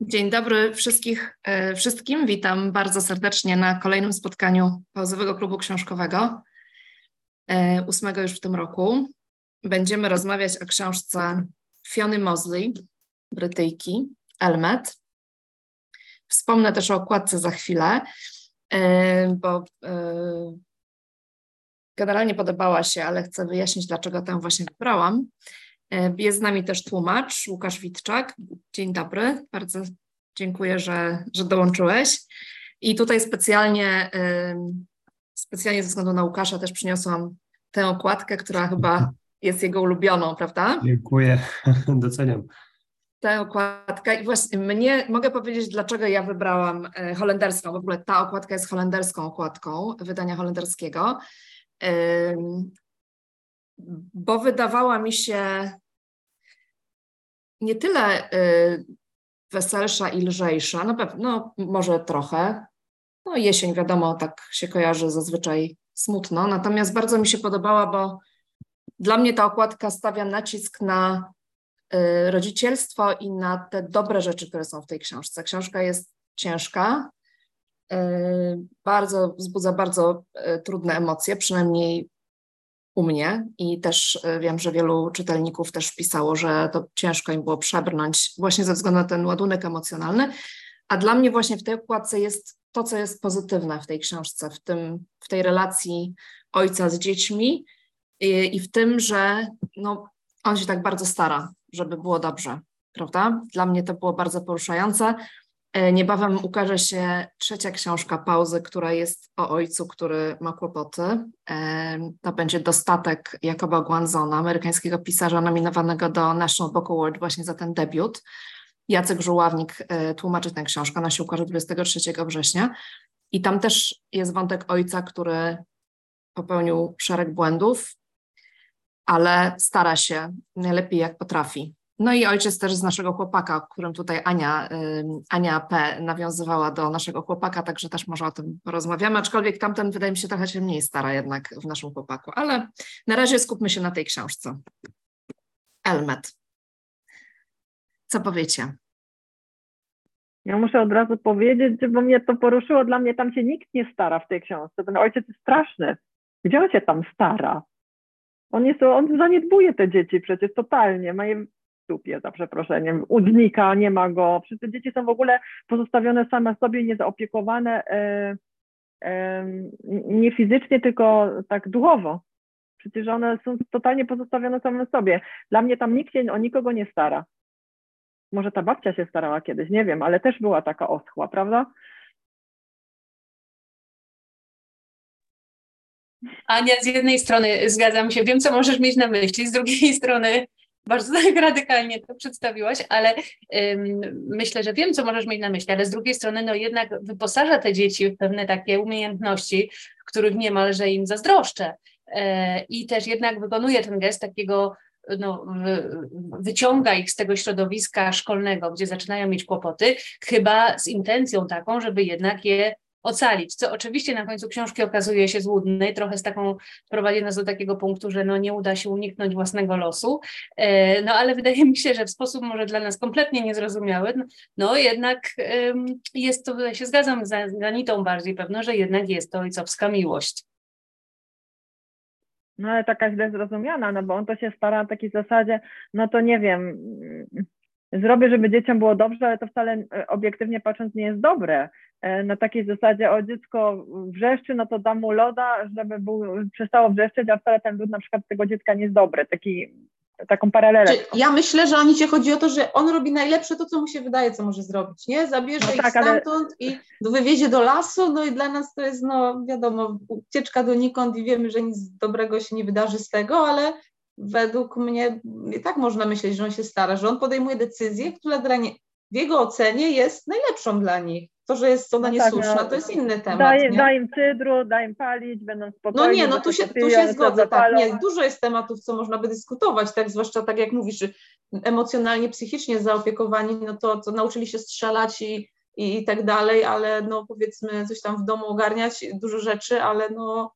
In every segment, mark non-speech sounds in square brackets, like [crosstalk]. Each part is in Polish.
Dzień dobry wszystkich, e, wszystkim. Witam bardzo serdecznie na kolejnym spotkaniu Pauzowego Klubu Książkowego, e, ósmego już w tym roku. Będziemy rozmawiać o książce Fiony Mosley, Brytyjki, Elmet. Wspomnę też o okładce za chwilę, e, bo generalnie podobała się, ale chcę wyjaśnić, dlaczego tę właśnie wybrałam. E, jest z nami też tłumacz Łukasz Witczak. Dzień dobry, bardzo dziękuję, że, że dołączyłeś. I tutaj specjalnie, specjalnie ze względu na Łukasza też przyniosłam tę okładkę, która chyba jest jego ulubioną, prawda? Dziękuję, [laughs] doceniam. Tę okładkę i właśnie mnie, mogę powiedzieć, dlaczego ja wybrałam e, holenderską. W ogóle ta okładka jest holenderską okładką wydania holenderskiego bo wydawała mi się nie tyle y, weselsza i lżejsza, na pewno, no, może trochę. No jesień wiadomo, tak się kojarzy zazwyczaj smutno, natomiast bardzo mi się podobała, bo dla mnie ta okładka stawia nacisk na y, rodzicielstwo i na te dobre rzeczy, które są w tej książce. Książka jest ciężka, y, bardzo wzbudza bardzo trudne emocje, przynajmniej u mnie i też e, wiem, że wielu czytelników też pisało, że to ciężko im było przebrnąć właśnie ze względu na ten ładunek emocjonalny, a dla mnie właśnie w tej okładce jest to, co jest pozytywne w tej książce, w, tym, w tej relacji ojca z dziećmi i, i w tym, że no, on się tak bardzo stara, żeby było dobrze, prawda? Dla mnie to było bardzo poruszające. E, niebawem ukaże się trzecia książka Pauzy, która jest o ojcu, który ma kłopoty. E, to będzie Dostatek Jakoba Guanzona, amerykańskiego pisarza nominowanego do National Book Award właśnie za ten debiut. Jacek Żuławnik e, tłumaczy tę książkę, ona się ukaże 23 września. I tam też jest wątek ojca, który popełnił szereg błędów, ale stara się najlepiej jak potrafi. No i ojciec też z naszego chłopaka, o którym tutaj Ania, Ania P. nawiązywała do naszego chłopaka, także też może o tym porozmawiamy, aczkolwiek tamten wydaje mi się trochę się mniej stara jednak w naszym chłopaku, ale na razie skupmy się na tej książce. Elmet. Co powiecie? Ja muszę od razu powiedzieć, bo mnie to poruszyło, dla mnie tam się nikt nie stara w tej książce. Ten ojciec jest straszny. Gdzie on się tam stara? On, jest, on zaniedbuje te dzieci przecież totalnie. Ma je dupie, za przeproszeniem, udnika, nie ma go. Wszyscy dzieci są w ogóle pozostawione same sobie, niezaopiekowane e, e, nie fizycznie, tylko tak duchowo. Przecież one są totalnie pozostawione same sobie. Dla mnie tam nikt się o nikogo nie stara. Może ta babcia się starała kiedyś, nie wiem, ale też była taka oschła, prawda? Ania, z jednej strony zgadzam się, wiem, co możesz mieć na myśli, z drugiej [laughs] strony bardzo tak radykalnie to przedstawiłaś, ale ym, myślę, że wiem, co możesz mieć na myśli, ale z drugiej strony, no jednak wyposaża te dzieci w pewne takie umiejętności, których niemalże im zazdroszczę. E, I też jednak wykonuje ten gest takiego no, wyciąga ich z tego środowiska szkolnego, gdzie zaczynają mieć kłopoty, chyba z intencją taką, żeby jednak je ocalić, co oczywiście na końcu książki okazuje się złudne trochę z taką prowadzi nas do takiego punktu, że no nie uda się uniknąć własnego losu, e, no ale wydaje mi się, że w sposób może dla nas kompletnie niezrozumiały, no, jednak jest to, ja się zgadzam z Anitą bardziej pewno, że jednak jest to ojcowska miłość. No ale taka źle zrozumiana, no bo on to się stara na takiej zasadzie, no to nie wiem, zrobię, żeby dzieciom było dobrze, ale to wcale e, obiektywnie patrząc nie jest dobre. E, na takiej zasadzie, o dziecko wrzeszczy, no to dam mu loda, żeby był, przestało wrzeszczeć, a wcale ten lód na przykład tego dziecka nie jest dobry, taki, taką paralelę. Ja myślę, że oni cię chodzi o to, że on robi najlepsze to, co mu się wydaje, co może zrobić, nie? Zabierze no ich tak, stamtąd ale... i wywiezie do lasu, no i dla nas to jest, no wiadomo, ucieczka donikąd i wiemy, że nic dobrego się nie wydarzy z tego, ale według mnie i tak można myśleć, że on się stara, że on podejmuje decyzję, która dla nie, w jego ocenie jest najlepszą dla nich. To, że jest ona no niesłuszna, tak, no. to jest inny temat. Daj, daj im cydru, daj im palić, będą spokojni. No nie, no tu się, tu się zgodzę, tak. Nie, dużo jest tematów, co można by dyskutować, tak, zwłaszcza tak jak mówisz, emocjonalnie, psychicznie zaopiekowani, no to, to nauczyli się strzelać i, i, i tak dalej, ale no powiedzmy coś tam w domu ogarniać, dużo rzeczy, ale no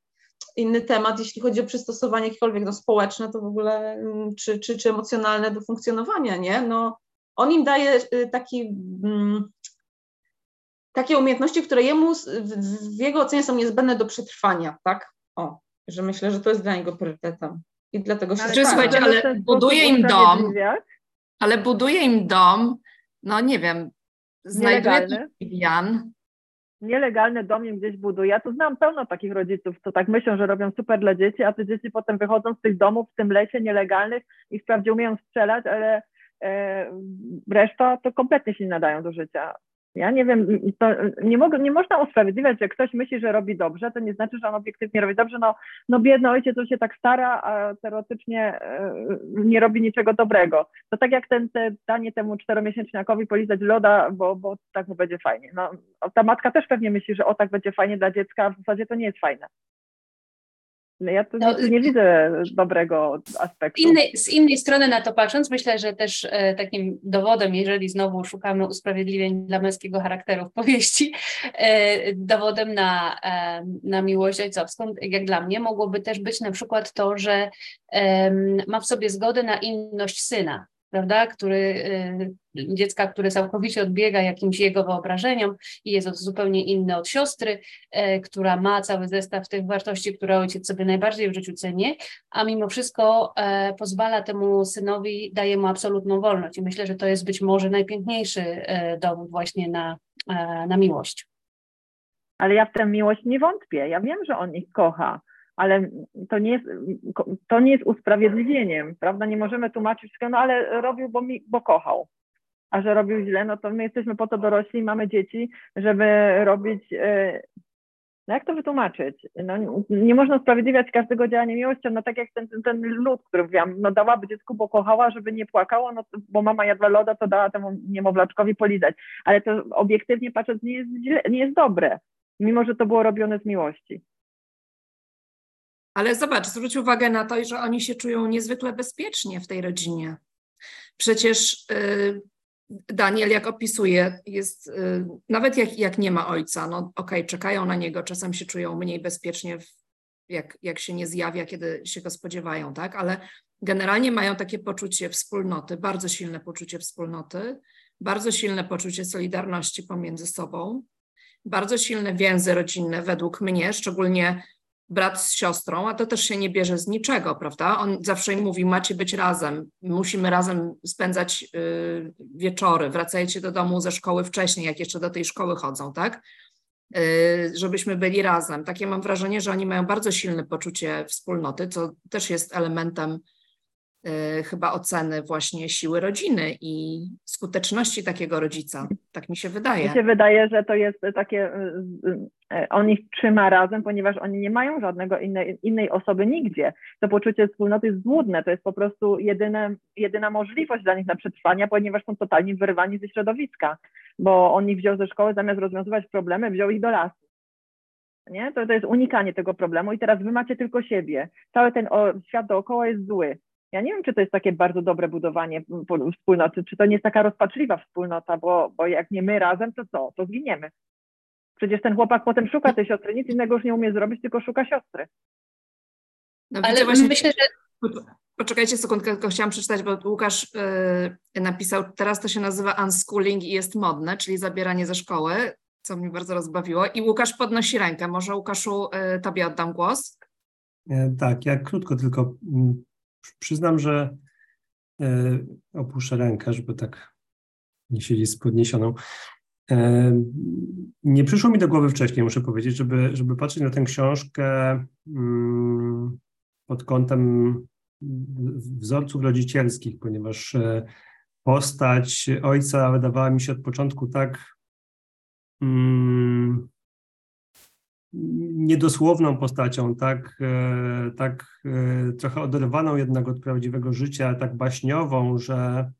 inny temat, jeśli chodzi o przystosowanie jakiekolwiek no, społeczne, to w ogóle mm, czy, czy, czy emocjonalne do funkcjonowania, nie? No, on im daje y, taki, mm, takie umiejętności, które jemu w jego ocenie są niezbędne do przetrwania, tak? O, że myślę, że to jest dla niego priorytetem. I dlatego się ale, słuchajcie, ale buduje im dom, ale buduje im dom, no nie wiem, znajduje Jan. Nielegalny dom im gdzieś buduje. Ja tu znam pełno takich rodziców, co tak myślą, że robią super dla dzieci, a te dzieci potem wychodzą z tych domów w tym lesie nielegalnych i wprawdzie umieją strzelać, ale reszta to kompletnie się nie nadają do życia. Ja nie wiem, nie, mogę, nie można usprawiedliwiać, że ktoś myśli, że robi dobrze, to nie znaczy, że on obiektywnie robi dobrze. No, no biedny ojciec to się tak stara, a teoretycznie e, nie robi niczego dobrego. To tak jak ten te danie temu czteromiesięczniakowi polizać loda, bo, bo tak mu będzie fajnie. No, ta matka też pewnie myśli, że o tak będzie fajnie dla dziecka, a w zasadzie to nie jest fajne. No ja tu no, nie, nie, widzę dobrego aspektu. Innej, z innej strony na to patrząc, myślę, że też e, takim dowodem, jeżeli znowu szukamy usprawiedliwień dla męskiego charakteru w powieści, e, dowodem na, e, na miłość ojcowską, jak dla mnie, mogłoby też być na przykład to, że ma w sobie zgodę na inność syna prawda, który, y, dziecka, które całkowicie odbiega jakimś jego wyobrażeniom i jest zupełnie inny od siostry, e, która ma cały zestaw tych wartości, które ojciec sobie najbardziej w życiu ceni, a mimo wszystko e, pozwala temu synowi, daje mu absolutną wolność i myślę, że to jest być może najpiękniejszy e, dowód właśnie na, na miłość. Ale ja w tę miłość nie wątpię. Ja wiem, że on ich kocha ale to nie jest, to nie jest usprawiedliwieniem, prawda? Nie możemy tłumaczyć no ale robił, bo, mi, bo kochał. A że robił źle, no to my jesteśmy po to dorośli, mamy dzieci, żeby robić. E, no jak to wytłumaczyć? No, nie można usprawiedliwiać każdego działania miłością, no tak jak ten, ten, ten lód, który mówiłam, no dałaby dziecku, bo kochała, żeby nie płakało, no bo mama jadła loda, to dała temu niemowlaczkowi polizać. Ale to obiektywnie patrząc nie jest, źle, nie jest dobre, mimo że to było robione z miłości. Ale zobacz, zwróć uwagę na to, że oni się czują niezwykle bezpiecznie w tej rodzinie. Przecież y, Daniel, jak opisuje, jest, y, nawet jak, jak nie ma ojca, no okej, okay, czekają na niego, czasem się czują mniej bezpiecznie, jak, jak się nie zjawia, kiedy się go spodziewają, tak? Ale generalnie mają takie poczucie wspólnoty, bardzo silne poczucie wspólnoty, bardzo silne poczucie solidarności pomiędzy sobą, bardzo silne więzy rodzinne według mnie, szczególnie brat z siostrą, a to też się nie bierze z niczego, prawda? On zawsze im mówi, macie być razem, musimy razem spędzać y, wieczory, wracajcie do domu ze szkoły wcześniej, jak jeszcze do tej szkoły chodzą, tak? Y, żebyśmy byli razem. Takie mam wrażenie, że oni mają bardzo silne poczucie wspólnoty, co też jest elementem chyba oceny właśnie siły rodziny i skuteczności takiego rodzica. Tak mi się wydaje. Mi się wydaje, że to jest takie, y, y, on ich trzyma razem, ponieważ oni nie mają żadnego innej, innej osoby nigdzie. To poczucie wspólnoty jest złudne, to jest po prostu jedyne, jedyna możliwość dla nich na przetrwanie, ponieważ są totalnie wyrwani ze środowiska, bo on ich wziął ze szkoły, zamiast rozwiązywać problemy, wziął ich do lasu. Nie? To, to jest unikanie tego problemu i teraz wy macie tylko siebie. Cały ten o, świat dookoła jest zły. Ja nie wiem, czy to jest takie bardzo dobre budowanie wspólnoty, czy to nie jest taka rozpaczliwa wspólnota, bo, bo jak nie my razem, to co? To zginiemy. Przecież ten chłopak potem szuka tej siostry, nic innego już nie umie zrobić, tylko szuka siostry. No, Ale właśnie, myślę, że... Poczekajcie sekundkę, tylko chciałam przeczytać, bo Łukasz y, napisał, teraz to się nazywa unschooling i jest modne, czyli zabieranie ze szkoły, co mnie bardzo rozbawiło. I Łukasz podnosi rękę. Może Łukaszu, y, tobie oddam głos? E, tak, ja krótko tylko mm, Przyznam, że e, opuszczę rękę, żeby tak nie siedzieć z podniesioną. E, nie przyszło mi do głowy wcześniej, muszę powiedzieć, żeby, żeby patrzeć na tę książkę mm, pod kątem wzorców rodzicielskich, ponieważ e, postać ojca wydawała mi się od początku tak mm, niedosłowną postacią, tak, e, tak e, trochę oderwaną jednak od prawdziwego życia, tak baśniową, że,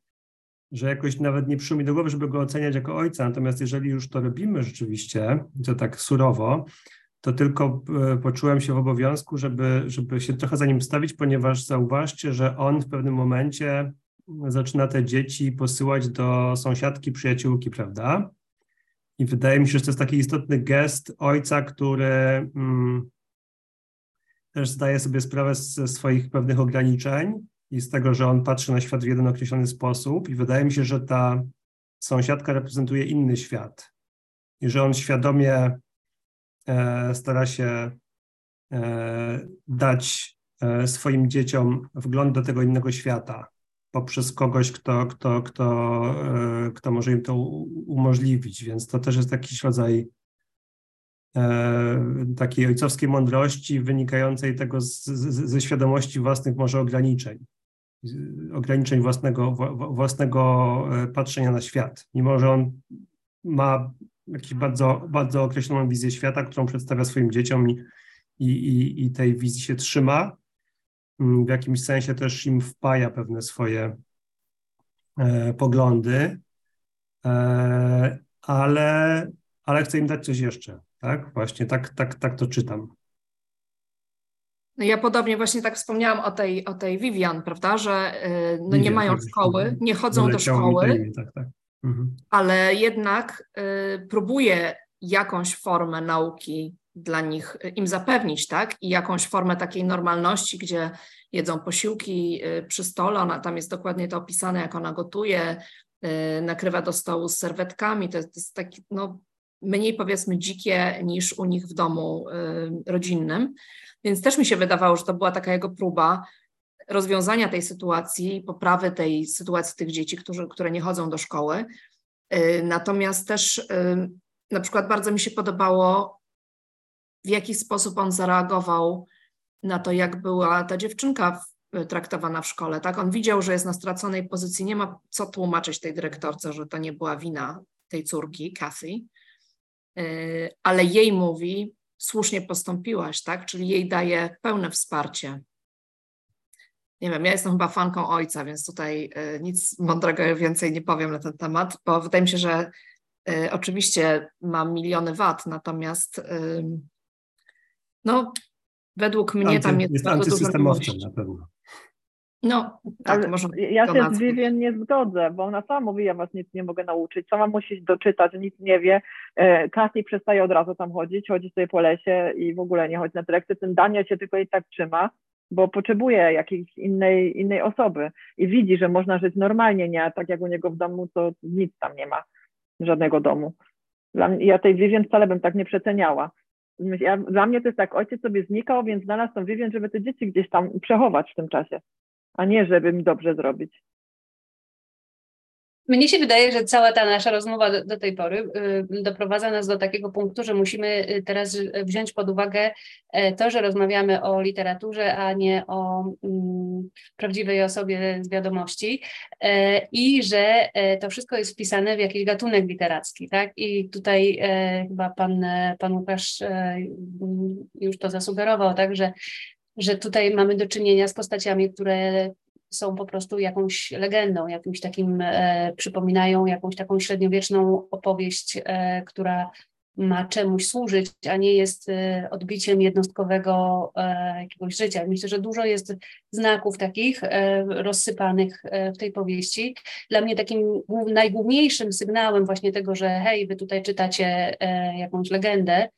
że jakoś nawet nie przyszło mi do głowy, żeby go oceniać jako ojca. Natomiast jeżeli już to robimy rzeczywiście, to tak surowo, to tylko e, poczułem się w obowiązku, żeby, żeby się trochę za nim stawić, ponieważ zauważcie, że on w pewnym momencie zaczyna te dzieci posyłać do sąsiadki, przyjaciółki, prawda? I wydaje mi się, że to jest taki istotny gest ojca, który mm, też zdaje sobie sprawę ze swoich pewnych ograniczeń i z tego, że on patrzy na świat w jeden określony sposób. I wydaje mi się, że ta sąsiadka reprezentuje inny świat. I że on świadomie e, stara się e, dać e, swoim dzieciom wgląd do tego innego świata poprzez kogoś, kto, kto, kto, e, kto może im to umożliwić, więc to też jest jakiś rodzaj e, takiej ojcowskiej mądrości wynikającej tego z, z, ze świadomości własnych może ograniczeń ograniczeń własnego, własnego e, patrzenia na świat. Mimo, że on ma jakąś bardzo, bardzo określoną wizję świata, którą przedstawia swoim dzieciom i, i, i tej wizji się trzyma, w jakimś sensie też im wpaja pewne swoje e, poglądy, e, ale, ale chce im dać coś jeszcze. Tak, właśnie tak, tak, tak to czytam. No ja podobnie właśnie tak wspomniałam o tej, o tej Vivian, prawda, że y, no nie mają tak, szkoły, nie chodzą do szkoły, tak, tak. Mhm. ale jednak y, próbuje jakąś formę nauki dla nich y, im zapewnić, tak? I jakąś formę takiej normalności, gdzie jedzą posiłki przy stole, ona, tam jest dokładnie to opisane, jak ona gotuje, nakrywa do stołu z serwetkami, to jest, to jest taki, no, mniej powiedzmy dzikie niż u nich w domu rodzinnym. Więc też mi się wydawało, że to była taka jego próba rozwiązania tej sytuacji, poprawy tej sytuacji tych dzieci, którzy, które nie chodzą do szkoły. Y, natomiast też y, na przykład bardzo mi się podobało, w jaki sposób on zareagował na to, jak była ta dziewczynka traktowana w szkole. Tak, on widział, że jest na straconej pozycji, nie ma co tłumaczyć tej dyrektorce, że to nie była wina tej córki, Kathy, y, ale jej mówi, słusznie postąpiłaś, tak? Czyli jej daje pełne wsparcie. Nie wiem, ja jestem chyba fanką ojca, więc tutaj y, nic mądrego więcej nie powiem na ten temat, bo wydaje mi się, że y, oczywiście mam miliony wad, natomiast y, no, według mnie Anty, tam jest, jest dużo na pewno. No, tak, Ale może ja się z Vivien nie zgodzę, bo ona sama mówi, ja was nic nie mogę nauczyć, sama musi doczytać, nic nie wie. E, Kathy przestaje od razu tam chodzić, chodzi sobie po lesie i w ogóle nie chodzi na te lekcje. Ten Daniel się tylko i tak trzyma, bo potrzebuje jakiejś innej, innej osoby i widzi, że można żyć normalnie, nie tak jak u niego w domu, to nic tam nie ma, żadnego domu. Mnie, ja tej Vivien wcale bym tak nie przeceniała. Ja, dla mnie to jest tak, ojciec sobie znikał, więc znalazł tą Vivien, żeby te dzieci gdzieś tam przechować w tym czasie a nie żeby mi dobrze zrobić. Mnie się wydaje, że cała ta nasza rozmowa do, do, tej pory y, doprowadza nas do takiego punktu, że musimy y, teraz wziąć pod uwagę y, to, że rozmawiamy o literaturze, a nie o mm, prawdziwej osobie z wiadomości y, i że y, to wszystko jest wpisane w jakiś gatunek literacki. Tak? I tutaj chyba pan, pan Łukasz już to zasugerował, tak, że że tutaj mamy do czynienia z postaciami, które są po prostu jakąś legendą, jakimś takim, e, przypominają jakąś taką średniowieczną opowieść, e, która ma czemuś służyć, a nie jest e, odbiciem jednostkowego e, jakiegoś życia. Myślę, że dużo jest znaków takich e, rozsypanych w tej powieści. Dla mnie takim najgłówniejszym sygnałem właśnie tego, że hej, wy tutaj czytacie jakąś legendę,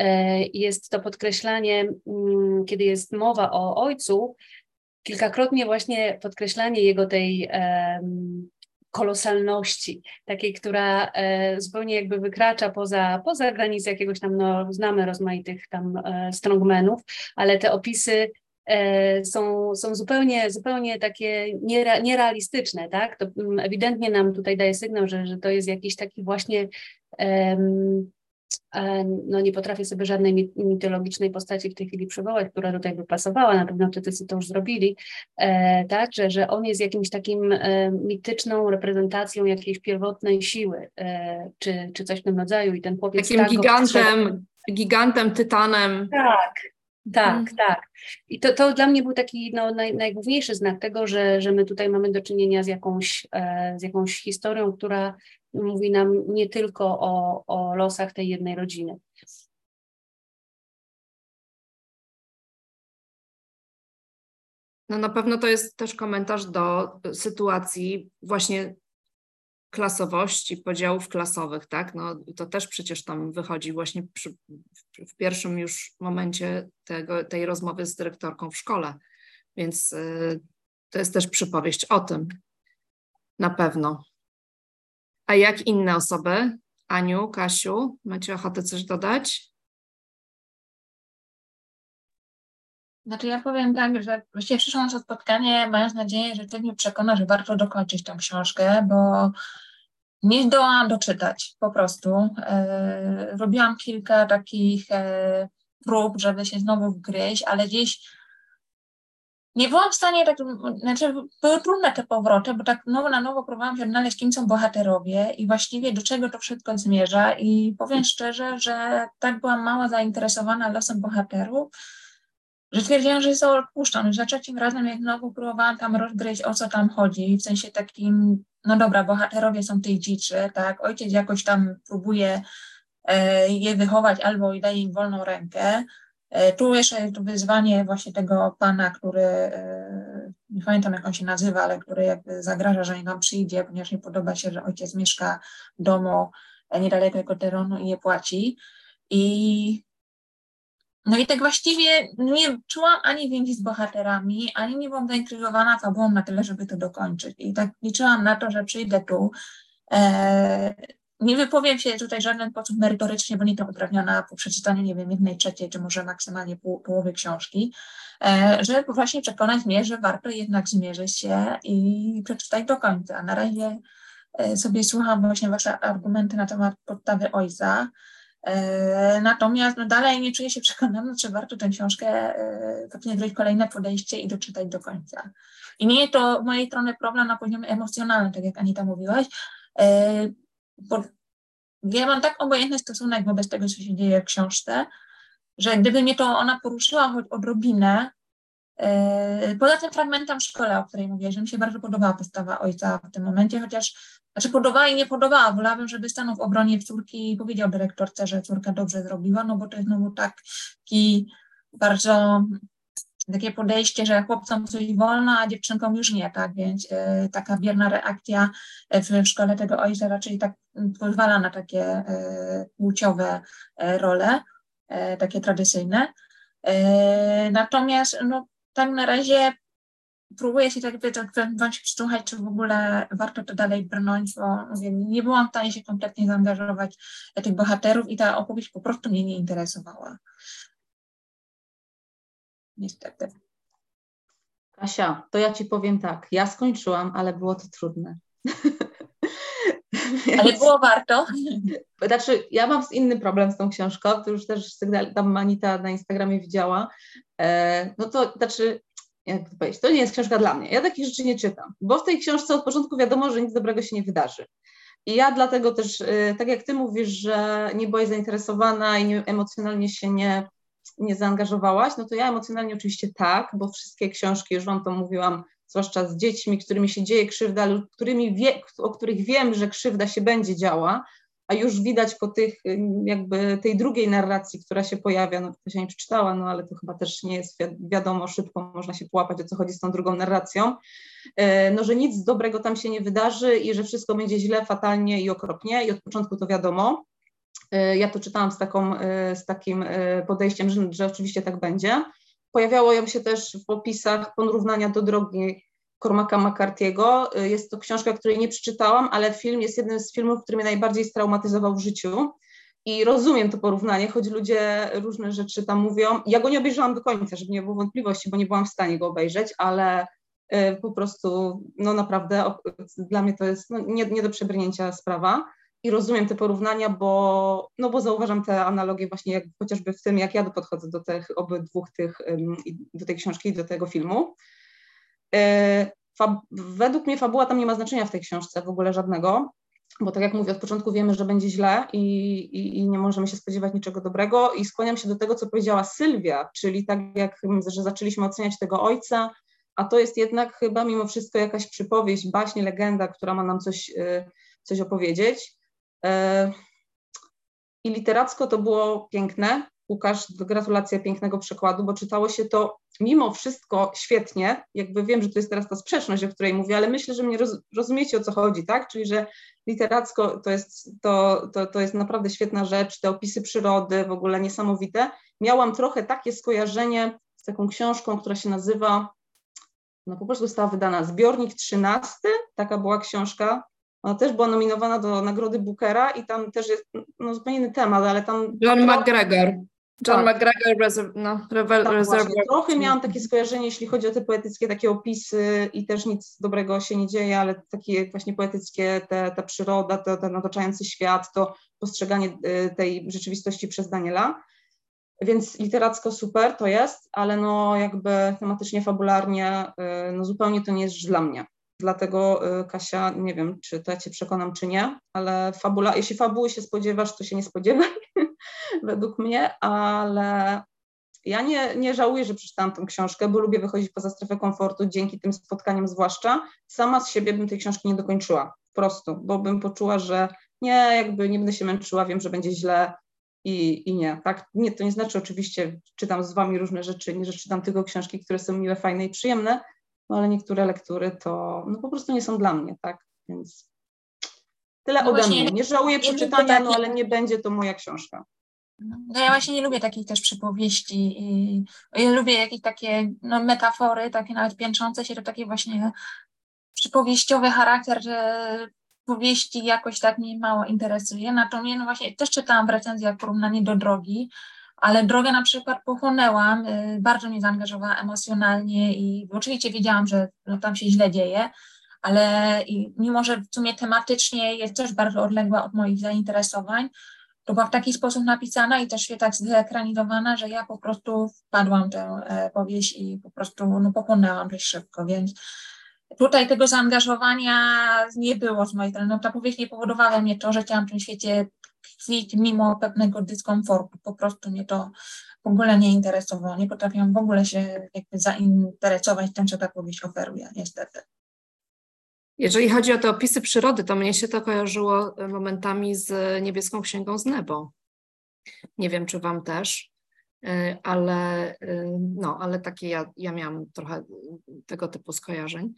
E, jest to podkreślanie, mm, kiedy jest mowa o ojcu, kilkakrotnie właśnie podkreślanie jego tej kolosalności, takiej, która e, zupełnie jakby wykracza poza, poza granice jakiegoś tam, no znamy rozmaitych tam e, strongmenów, ale te opisy są, są zupełnie, zupełnie takie nierealistyczne, tak? To mm, ewidentnie nam tutaj daje sygnał, że, że to jest jakiś taki właśnie no nie potrafię sobie żadnej mitologicznej postaci w tej chwili przywołać, która tutaj by pasowała, na pewno czytycy to już zrobili, e, tak, że, że on jest jakimś takim e, mityczną reprezentacją jakiejś pierwotnej siły, e, czy, czy coś w tym rodzaju i ten chłopiec Takim tak gigantem, gigantem, tytanem. Tak, tak, hmm. tak. I to, to dla mnie był taki no, naj, najgłówniejszy znak tego, że, że my tutaj mamy do czynienia z jakąś, e, z jakąś historią, która mówi nam nie tylko o, o losach tej jednej rodziny. No na pewno to jest też komentarz do sytuacji właśnie klasowości, podziałów klasowych, tak? No to też przecież tam wychodzi właśnie przy, w pierwszym już momencie tego, tej rozmowy z dyrektorką w szkole. Więc y, To jest też przypowieść o tym. Na pewno. A jak inne osoby? Aniu, Kasiu, macie ochotę coś dodać? Znaczy ja powiem tak, że właściwie przyszłam na to spotkanie mając nadzieję, że ty mnie przekona, że warto dokończyć tę książkę, bo nie zdołałam doczytać po prostu. E, robiłam kilka takich e, prób, żeby się znowu wgryźć, ale gdzieś nie byłam w stanie, tak, znaczy były trudne te powroty, bo tak nowo na nowo próbowałam się odnaleźć, kim są bohaterowie i właściwie do czego to wszystko zmierza i powiem szczerze, że tak byłam mało zainteresowana losem bohaterów, że stwierdziłam, że to odpuszczam. Za trzecim razem, jak znowu próbowałam tam rozgryźć, o co tam chodzi, w sensie takim, no dobra, bohaterowie są tej dziczy, tak, ojciec jakoś tam próbuje e, je wychować albo daje im wolną rękę. E, tu jeszcze jest to wyzwanie właśnie tego pana, który, e, nie pamiętam jak on się nazywa, ale który jakby zagraża, że nie tam przyjdzie, ponieważ nie podoba się, że ojciec mieszka w domu e, niedaleko jego terenu i nie płaci. I no i tak właściwie nie czułam ani więzi z bohaterami, ani nie byłam zainteresowana fabułą na tyle, żeby to dokończyć. I tak liczyłam na to, że przyjdę tu. E, nie wypowiem się tutaj w żaden sposób merytorycznie, bo nie to uprawniona po przeczytaniu, nie wiem, jednej trzeciej, czy może maksymalnie pół, połowy książki, e, żeby właśnie przekonać mnie, że warto jednak zmierzyć się i przeczytać do końca. Na razie e, sobie słucham właśnie Wasze argumenty na temat podstawy ojca, E, natomiast no, dalej nie czuję się przekonana, czy warto tę książkę e, faktycznie zrobić kolejne podejście i doczytać do końca. I nie jest to z mojej strony problem na poziomie emocjonalnym, tak jak Anita mówiłaś, bo ja mam tak obojętny stosunek wobec tego, co się dzieje w książce, że gdyby mnie to ona poruszyła choć odrobinę, poza tym fragmentem w szkole, o której mówię, że mi się bardzo podobała postawa ojca w tym momencie, chociaż znaczy podobała i nie podobała. Wolałabym, żeby stanął w obronie córki i powiedział dyrektorce, że córka dobrze zrobiła, no bo to jest znowu taki bardzo takie podejście, że chłopcom coś wolno, a dziewczynkom już nie, tak, więc y, taka bierna reakcja w, w szkole tego ojca raczej tak pozwala na takie y, płciowe role, takie tradycyjne. Natomiast no, tak na razie próbuję się tak wam przysłuchać, czy w ogóle warto to dalej brnąć, bo mówię, nie byłam w stanie się kompletnie zaangażować tych bohaterów i ta opowieść po prostu mnie nie interesowała. Niestety. Kasia, to ja ci powiem tak, ja skończyłam, ale było to trudne. [laughs] Ale było warto. Znaczy, ja mam inny problem z tą książką, to już też tam Manita na Instagramie widziała. E, no to znaczy, jak to powiedzieć, to nie jest książka dla mnie. Ja takich rzeczy nie czytam, bo w tej książce od początku wiadomo, że nic dobrego się nie wydarzy. I ja dlatego też, y, tak jak ty mówisz, że nie byłaś zainteresowana i nie, emocjonalnie się nie, nie zaangażowałaś, no to ja emocjonalnie oczywiście tak, bo wszystkie książki, już wam to mówiłam, zwłaszcza z dziećmi, którymi się dzieje krzywda, którymi wie, o których wiem, że krzywda się będzie działa, a już widać po tych, jakby tej drugiej narracji, która się pojawia, no to się nie przeczytała, no ale to chyba też nie jest wiadomo, szybko można się połapać, o co chodzi z tą drugą narracją, e, no że nic dobrego tam się nie wydarzy i że wszystko będzie źle, fatalnie i okropnie i od początku to wiadomo. E, ja to czytałam z, taką, e, z takim podejściem, że, że oczywiście tak będzie. Pojawiało się też w opisach porównania do drogi Cormaca McCarthy'ego. Y, jest to książka, której nie przeczytałam, ale film jest jednym z filmów, który mnie najbardziej straumatyzował w życiu. I rozumiem to porównanie, choć ludzie różne rzeczy tam mówią. Ja go nie obejrzałam do końca, żeby nie było wątpliwości, bo nie byłam w stanie go obejrzeć, ale y, po prostu, no naprawdę, dla mnie to jest no, nie, nie do przebrnięcia sprawa. I rozumiem te porównania, bo, no bo zauważam te analogie właśnie jak, chociażby w tym, jak ja podchodzę do tych obydwu tych, do tej książki i do tego filmu. E, według mnie fabuła tam nie ma znaczenia w tej książce w ogóle żadnego, bo tak jak mówię, od początku wiemy, że będzie źle i, i, i, nie możemy się spodziewać niczego dobrego i skłaniam się do tego, co powiedziała Sylwia, czyli tak jak, że zaczęliśmy oceniać tego ojca, a to jest jednak chyba mimo wszystko jakaś przypowieść, baśnie, legenda, która ma nam coś, e, coś opowiedzieć. E, I literacko to było piękne, Łukasz, gratulacje pięknego przekładu, bo czytało się to mimo wszystko świetnie. Jakby wiem, że to jest teraz ta sprzeczność, o której mówię, ale myślę, że mnie roz, rozumiecie o co chodzi, tak? Czyli, że literacko to jest, to, to, to jest naprawdę świetna rzecz, te opisy przyrody w ogóle niesamowite. Miałam trochę takie skojarzenie z taką książką, która się nazywa no po prostu została wydana. Zbiornik 13, taka była książka. Ona też była nominowana do nagrody Bookera i tam też jest no, zupełnie inny temat, ale tam... John McGregor. John tak. McGregor, Reserv no, tak, Reservoir. Trochę miałam takie skojarzenie, jeśli chodzi o te poetyckie takie opisy i też nic dobrego się nie dzieje, ale takie właśnie poetyckie, te, ta przyroda, to, ten otaczający świat, to postrzeganie y, tej rzeczywistości przez Daniela. Więc literacko super to jest, ale no jakby tematycznie, fabularnie y, no zupełnie to nie jest dla mnie. Dlatego y, Kasia, nie wiem, czy to ja cię przekonam, czy nie, ale fabula, jeśli fabuły się spodziewasz, to się nie spodziewaj, [laughs] według mnie, ale ja nie, nie żałuję, że przeczytałam tę książkę, bo lubię wychodzić poza strefę komfortu dzięki tym spotkaniom zwłaszcza. Sama z siebie bym tej książki nie dokończyła, po prostu, bo bym poczuła, że nie, jakby nie będę się męczyła, wiem, że będzie źle i, i nie, tak? Nie, to nie znaczy oczywiście, czytam z wami różne rzeczy, nie, że czytam tylko książki, które są miłe, fajne i przyjemne, no ale niektóre lektury to no, po prostu nie są dla mnie, tak? Więc tyle no ode mnie. Nie żałuję przeczytania, no ale nie będzie to moja książka. No ja właśnie nie lubię takich też przypowieści i ja lubię jakieś takie no, metafory, takie nawet piętrzące się, to taki właśnie przypowieściowy charakter, że powieści jakoś tak mnie mało interesuje. Natomiast no właśnie też czytałam w recenzjach porównanie do drogi, ale drogę na przykład pochłonęłam, y, bardzo mnie zaangażowała emocjonalnie i oczywiście wiedziałam, że no, tam się źle dzieje, ale mimo, że w sumie tematycznie jest też bardzo odległa od moich zainteresowań, to była w taki sposób napisana i też tak zekranizowana, że ja po prostu wpadłam tę e, powieść i po prostu no, pochłonęłam dość szybko, więc tutaj tego zaangażowania nie było z mojej strony. No, ta powieść nie powodowała mnie to, że chciałam w tym świecie tkwić mimo pewnego dyskomfortu. Po prostu mnie to w ogóle nie interesowało. Nie potrafiłam w ogóle się jakby zainteresować tym, co ta powieść oferuje, niestety. Jeżeli chodzi o te opisy przyrody, to mnie się to kojarzyło momentami z niebieską księgą z Nebo. Nie wiem, czy Wam też, y, ale, y, no, ale takie ja, ja miałam trochę tego typu skojarzeń.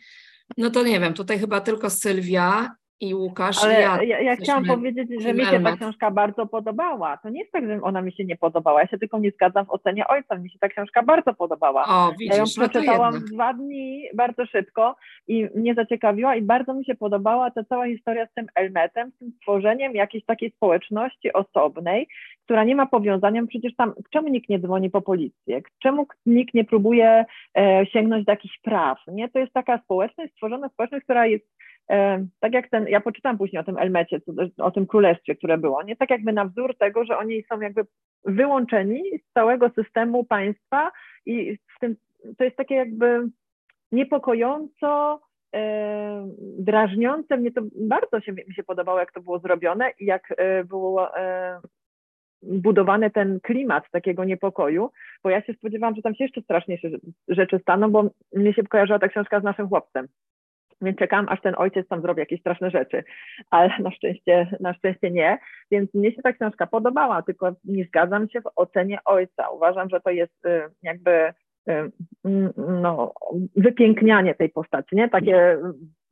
No to nie wiem, tutaj chyba tylko Sylwia i Łukasz. Ale ja, ja, ja chciałam powiedzieć, że mi się ta książka bardzo podobała. To nie jest tak, że ona mi się nie podobała. Ja się tylko nie zgadzam w ocenie ojca. Mi się ta książka bardzo podobała. O, widzisz, ja ją no przeczytałam w dwa dni bardzo szybko i mnie zaciekawiła i bardzo mi się podobała ta cała historia z tym Elmetem, z tym stworzeniem jakiejś takiej społeczności osobnej, która nie ma powiązania. Przecież tam, czemu nikt nie dzwoni po policję? Czemu nikt nie próbuje e, sięgnąć do jakichś praw? Nie? To jest taka społeczność, stworzona społeczność, która jest tak jak ten, ja poczytam później o tym Elmecie, o tym królestwie, które było, nie tak jakby na wzór tego, że oni są jakby wyłączeni z całego systemu państwa i w tym, to jest takie jakby niepokojąco, e, drażniące, mnie to bardzo się, mi się podobało, jak to było zrobione i jak e, było e, budowany ten klimat takiego niepokoju, bo ja się spodziewałam, że tam się jeszcze straszniejsze rzeczy staną, bo mnie się kojarzyła ta książka z naszym chłopcem, więc czekam, aż ten ojciec tam zrobi jakieś straszne rzeczy, ale na szczęście, na szczęście nie. Więc mnie się ta książka podobała, tylko nie zgadzam się w ocenie ojca. Uważam, że to jest y, jakby y, no, wypięknianie tej postaci, nie? Takie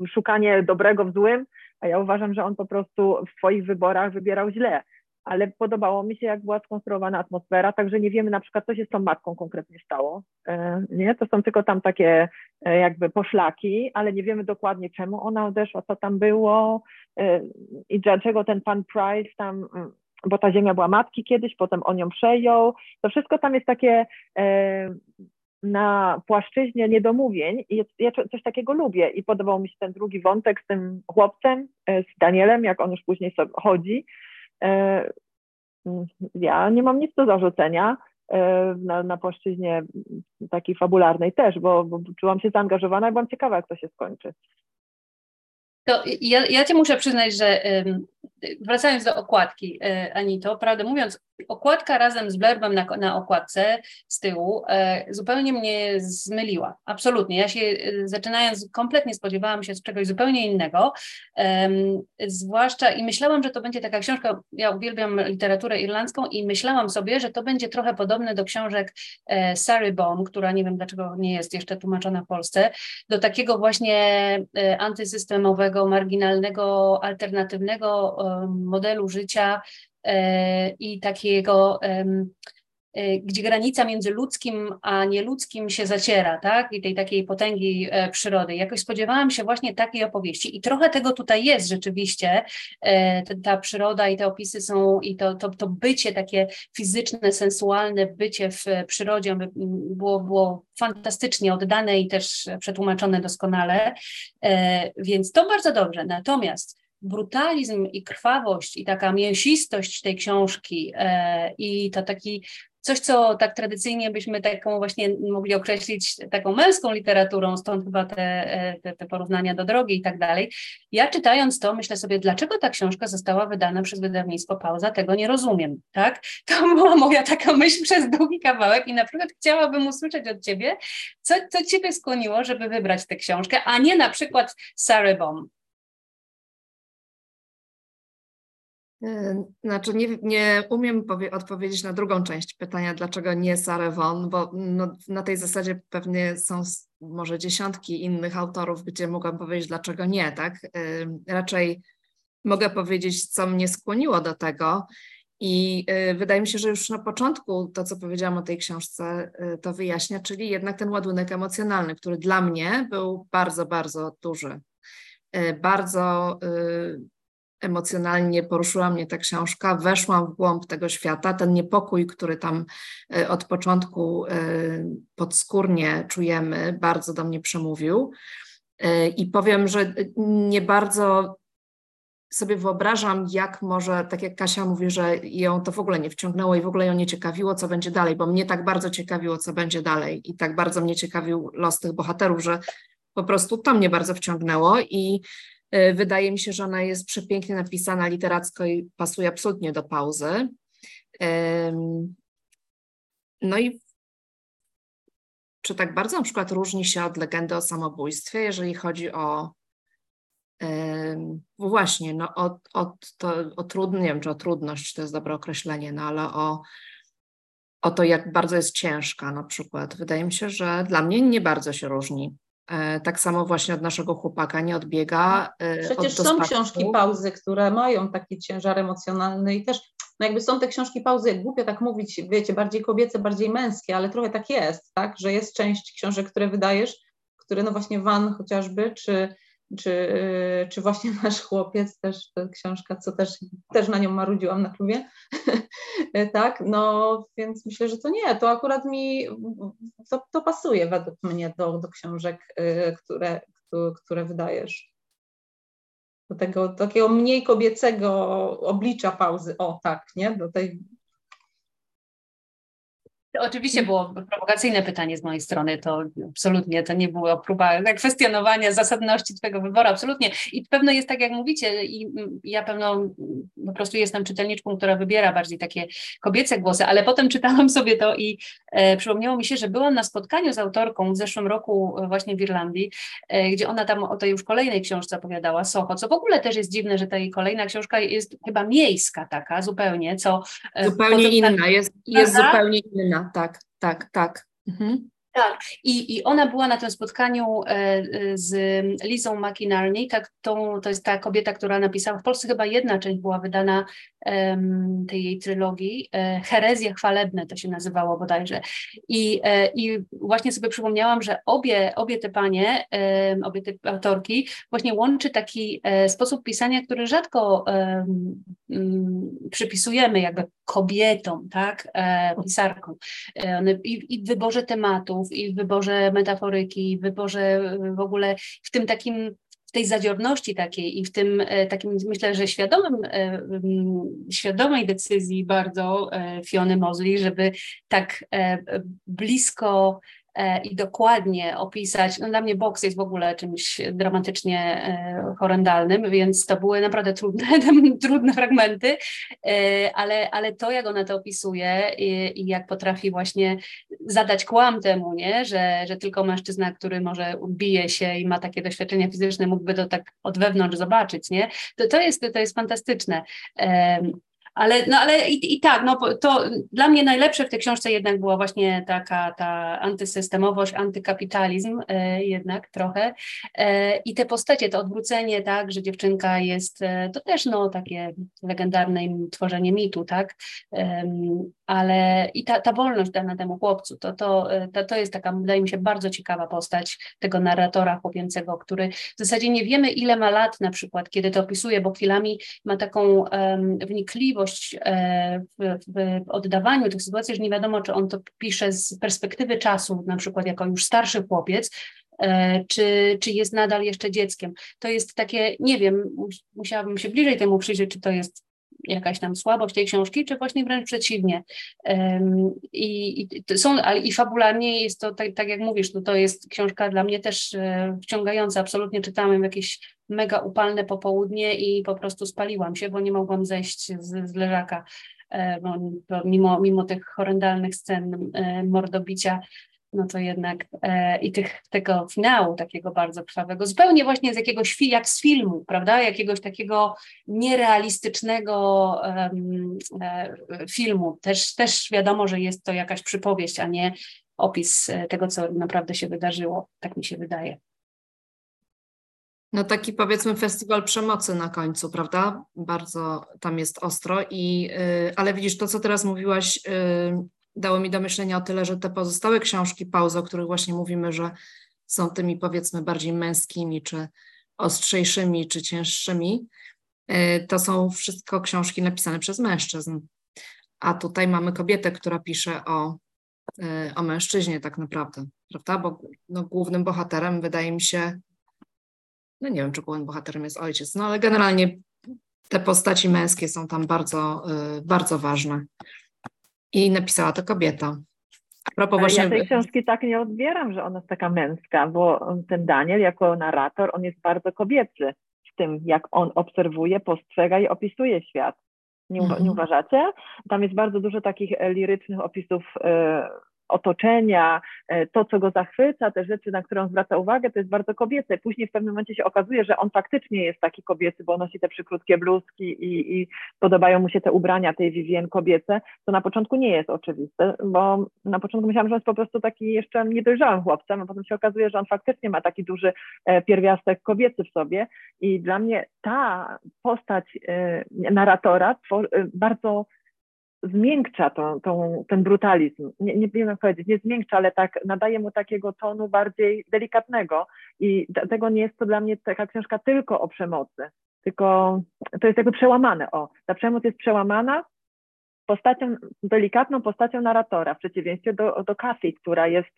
szukanie dobrego w złym, a ja uważam, że on po prostu w swoich wyborach wybierał źle ale podobało mi się, jak była skonstruowana atmosfera, także nie wiemy na przykład, co się z tą matką konkretnie stało. E, nie, to są tylko tam takie e, jakby poszlaki, ale nie wiemy dokładnie, czemu ona odeszła, co tam było e, i dlaczego ten pan Price tam, mm, bo ta ziemia była matki kiedyś, potem on ją przejął. To wszystko tam jest takie na płaszczyźnie niedomówień i ja coś takiego lubię i podobał mi się ten drugi wątek z tym chłopcem, z Danielem, jak on już później chodzi, ja nie mam nic do zarzucenia e, na, na płaszczyźnie takiej fabularnej też, bo, bo czułam się zaangażowana i byłam ciekawa, jak to się skończy. To ja, ja Cię muszę przyznać, że wracając do okładki, e, Anito, prawdę mówiąc, okładka razem z blurbem na, na okładce z tyłu e, zupełnie mnie zmyliła. Absolutnie. Ja się e, zaczynając kompletnie spodziewałam się czegoś zupełnie innego. zwłaszcza i myślałam, że to będzie taka książka, ja uwielbiam literaturę irlandzką i myślałam sobie, że to będzie trochę podobne do książek Sary Bone, która nie wiem dlaczego nie jest jeszcze tłumaczona w Polsce, do takiego właśnie antysystemowego, marginalnego, alternatywnego modelu życia e, i takiego gdzie granica między ludzkim a nieludzkim się zaciera, tak? I tej takiej potęgi e, przyrody. Jakoś spodziewałam się właśnie takiej opowieści. I trochę tego tutaj jest rzeczywiście. E, ta przyroda i te opisy są, i to, to, to bycie takie fizyczne, sensualne bycie w przyrodzie było, było fantastycznie oddane i też przetłumaczone doskonale. E, więc to bardzo dobrze. Natomiast brutalizm i krwawość i taka mięsistość tej książki e, i to taki coś, co tak tradycyjnie byśmy taką właśnie mogli określić taką męską literaturą, stąd chyba te, e, te, te, porównania do drogi i tak dalej. Ja czytając to myślę sobie, dlaczego ta książka została wydana przez wydawnictwo Pauza, tego nie rozumiem, tak? To [laughs] była moja taka myśl przez długi kawałek i na przykład chciałabym usłyszeć od ciebie, co, co ciebie skłoniło, żeby wybrać tę książkę, a nie na przykład Sarah Baum. Znaczy, nie, nie umiem powie, odpowiedzieć na drugą część pytania, dlaczego nie Vaughan, bo no, na tej zasadzie pewnie są może dziesiątki innych autorów, gdzie mogłam powiedzieć, dlaczego nie, tak? E, raczej mogę powiedzieć, co mnie skłoniło do tego. I e, wydaje mi się, że już na początku to, co powiedziałam o tej książce, to wyjaśnia, czyli jednak ten ładunek emocjonalny, który dla mnie był bardzo, bardzo duży. Bardzo emocjonalnie poruszyła mnie ta książka, weszłam w głąb tego świata, ten niepokój, który tam e, od początku e, podskórnie czujemy, bardzo do mnie przemówił. E, I powiem, że nie bardzo sobie wyobrażam, jak może, tak jak Kasia mówi, że ją to w ogóle nie wciągnęło i w ogóle ją nie ciekawiło, co będzie dalej, bo mnie tak bardzo ciekawiło, co będzie dalej i tak bardzo mnie ciekawił los tych bohaterów, że po prostu to mnie bardzo wciągnęło i wydaje mi się, że ona jest przepięknie napisana literacko i pasuje absolutnie do pauzy. No i czy tak bardzo na przykład różni się od legendy o samobójstwie, jeżeli chodzi o właśnie, no o, o, to, o trud, nie wiem, czy o trudność to jest dobre określenie, no ale o, o to, jak bardzo jest ciężka na przykład. Wydaje mi się, że dla mnie nie bardzo się różni. E, tak samo właśnie od naszego chłopaka nie odbiega. E, Przecież są książki pauzy, które mają taki ciężar emocjonalny i też no jakby są te książki pauzy, głupio tak mówić, wiecie, bardziej kobiece, bardziej męskie, ale trochę tak jest, tak, że jest część książek, które wydajesz, które no właśnie Van chociażby, czy czy, czy właśnie [laughs] nasz chłopiec, też ta książka, co też, też na nią marudziłam na klubie, [laughs] tak, no więc myślę, że to nie, to akurat mi, to, to pasuje według mnie do, do książek, y, które, które wydajesz. Do tego takiego mniej kobiecego oblicza pauzy, o tak, nie, do tej to oczywiście było prowokacyjne pytanie z mojej strony, to absolutnie to nie była próba kwestionowania zasadności Twojego wyboru, absolutnie. I pewno jest tak, jak mówicie, i ja pewno po prostu jestem czytelniczką, która wybiera bardziej takie kobiece głosy, ale potem czytałam sobie to i e, przypomniało mi się, że byłam na spotkaniu z autorką w zeszłym roku właśnie w Irlandii, e, gdzie ona tam o tej już kolejnej książce opowiadała, Soho, co w ogóle też jest dziwne, że ta jej kolejna książka jest chyba miejska taka zupełnie, co... E, zupełnie inna, jest, jest zupełnie inna tak, tak, tak. Mhm. Tak, I, i ona była na tym spotkaniu e, e, z Lizą McInerney, tak, to jest ta kobieta, która napisała, w Polsce chyba jedna część była wydana tej jej trylogii, e, Herezje chwalebne to się nazywało bodajże. I, e, I właśnie sobie przypomniałam, że obie, obie te panie, obie te autorki właśnie łączy taki e, sposób pisania, który rzadko mm, przypisujemy jakby kobietom, tak, pisarkom. I, I w wyborze tematów, i w wyborze metaforyki, i w wyborze w ogóle w tym takim w tej zadziorności takiej i w tym e, takim, myślę, że świadomym, e, świadomej decyzji bardzo e, Fiony Mosley, żeby tak blisko i dokładnie opisać. No dla mnie boks jest w ogóle czymś dramatycznie e, horrendalnym, więc to były naprawdę trudne, [laughs] trudne fragmenty, e, ale, ale to, jak ona to opisuje i, i jak potrafi właśnie zadać kłam temu, nie? Że, że tylko mężczyzna, który może bije się i ma takie doświadczenia fizyczne, mógłby to tak od wewnątrz zobaczyć, nie? To, to, jest, to jest fantastyczne. Ale, no, ale i, i tak, no, to dla mnie najlepsze w tej książce jednak była właśnie taka ta antysystemowość, antykapitalizm e, jednak trochę. E, i te postacie, to odwrócenie, tak, że dziewczynka jest, e, to też no takie legendarne tworzenie mitu, tak, ale i ta, ta wolność dana temu chłopcu, to, to, e, to, to jest taka, wydaje mi się, bardzo ciekawa postać tego narratora chłopięcego, który w zasadzie nie wiemy, ile ma lat na przykład, kiedy to opisuje, bo chwilami ma taką um, wnikliwość e, w, w, oddawaniu tych sytuacji, że nie wiadomo, czy on to pisze z perspektywy czasu, na przykład jako już starszy chłopiec, e, czy, czy jest nadal jeszcze dzieckiem. To jest takie, nie wiem, musiałabym się bliżej temu przyjrzeć, czy to jest jakaś tam słabość tej książki, czy właśnie wręcz przeciwnie. I, i są, ale i fabularnie jest to, tak, tak jak mówisz, no to jest książka dla mnie też e, wciągająca. Absolutnie czytałem jakieś mega upalne popołudnie i po prostu spaliłam się, bo nie mogłam zejść z, z leżaka. E, mimo, mimo tych horrendalnych scen e, mordobicia, no to jednak e, i tych, tego finału takiego bardzo krwawego, zupełnie właśnie z jakiegoś, jak z filmu, prawda, jakiegoś takiego nierealistycznego e, filmu. Też, też wiadomo, że jest to jakaś przypowieść, a nie opis e, tego, co naprawdę się wydarzyło, tak mi się wydaje. No taki powiedzmy festiwal przemocy na końcu, prawda? Bardzo tam jest ostro i, yy, ale widzisz to, co teraz mówiłaś, yy, dało mi do myślenia o tyle, że te pozostałe książki pauzy, o których właśnie mówimy, że są tymi powiedzmy bardziej męskimi, czy ostrzejszymi, czy cięższymi, y, to są wszystko książki napisane przez mężczyzn. A tutaj mamy kobietę, która pisze o, y, o mężczyźnie tak naprawdę, prawda? Bo no, głównym bohaterem wydaje mi się, no nie wiem, czy głównym bohaterem jest ojciec, no ale generalnie te postaci męskie są tam bardzo, y, bardzo ważne. I napisała to kobieta. A propos właśnie... Ja tej książki tak nie odbieram, że ona jest taka męska, bo ten Daniel jako narrator, on jest bardzo kobiecy w tym, jak on obserwuje, postrzega i opisuje świat. Nie, mhm. nie uważacie? Tam jest bardzo dużo takich lirycznych opisów e, otoczenia, e, to, co go zachwyca, te rzeczy, na które on zwraca uwagę, to jest bardzo kobiece. Później w pewnym momencie się okazuje, że on faktycznie jest taki kobiecy, bo nosi te przykrótkie bluzki i, i podobają mu się te ubrania tej Vivien kobiece, to na początku nie jest oczywiste, bo na początku myślałam, że on jest po prostu taki jeszcze niedojrzałym chłopcem, a potem się okazuje, że on faktycznie ma taki duży e, pierwiastek kobiecy w sobie i dla mnie ta postać e, narratora bardzo zmiękcza tą, tą, ten brutalizm. Nie, nie wiem jak powiedzieć, nie zmiękcza, ale tak nadaje mu takiego tonu bardziej delikatnego i dlatego nie jest to dla mnie taka książka tylko o przemocy, tylko to jest jakby przełamane. O, ta przemoc jest przełamana postacią, delikatną postacią narratora, w przeciwieństwie do, do Kathy, która jest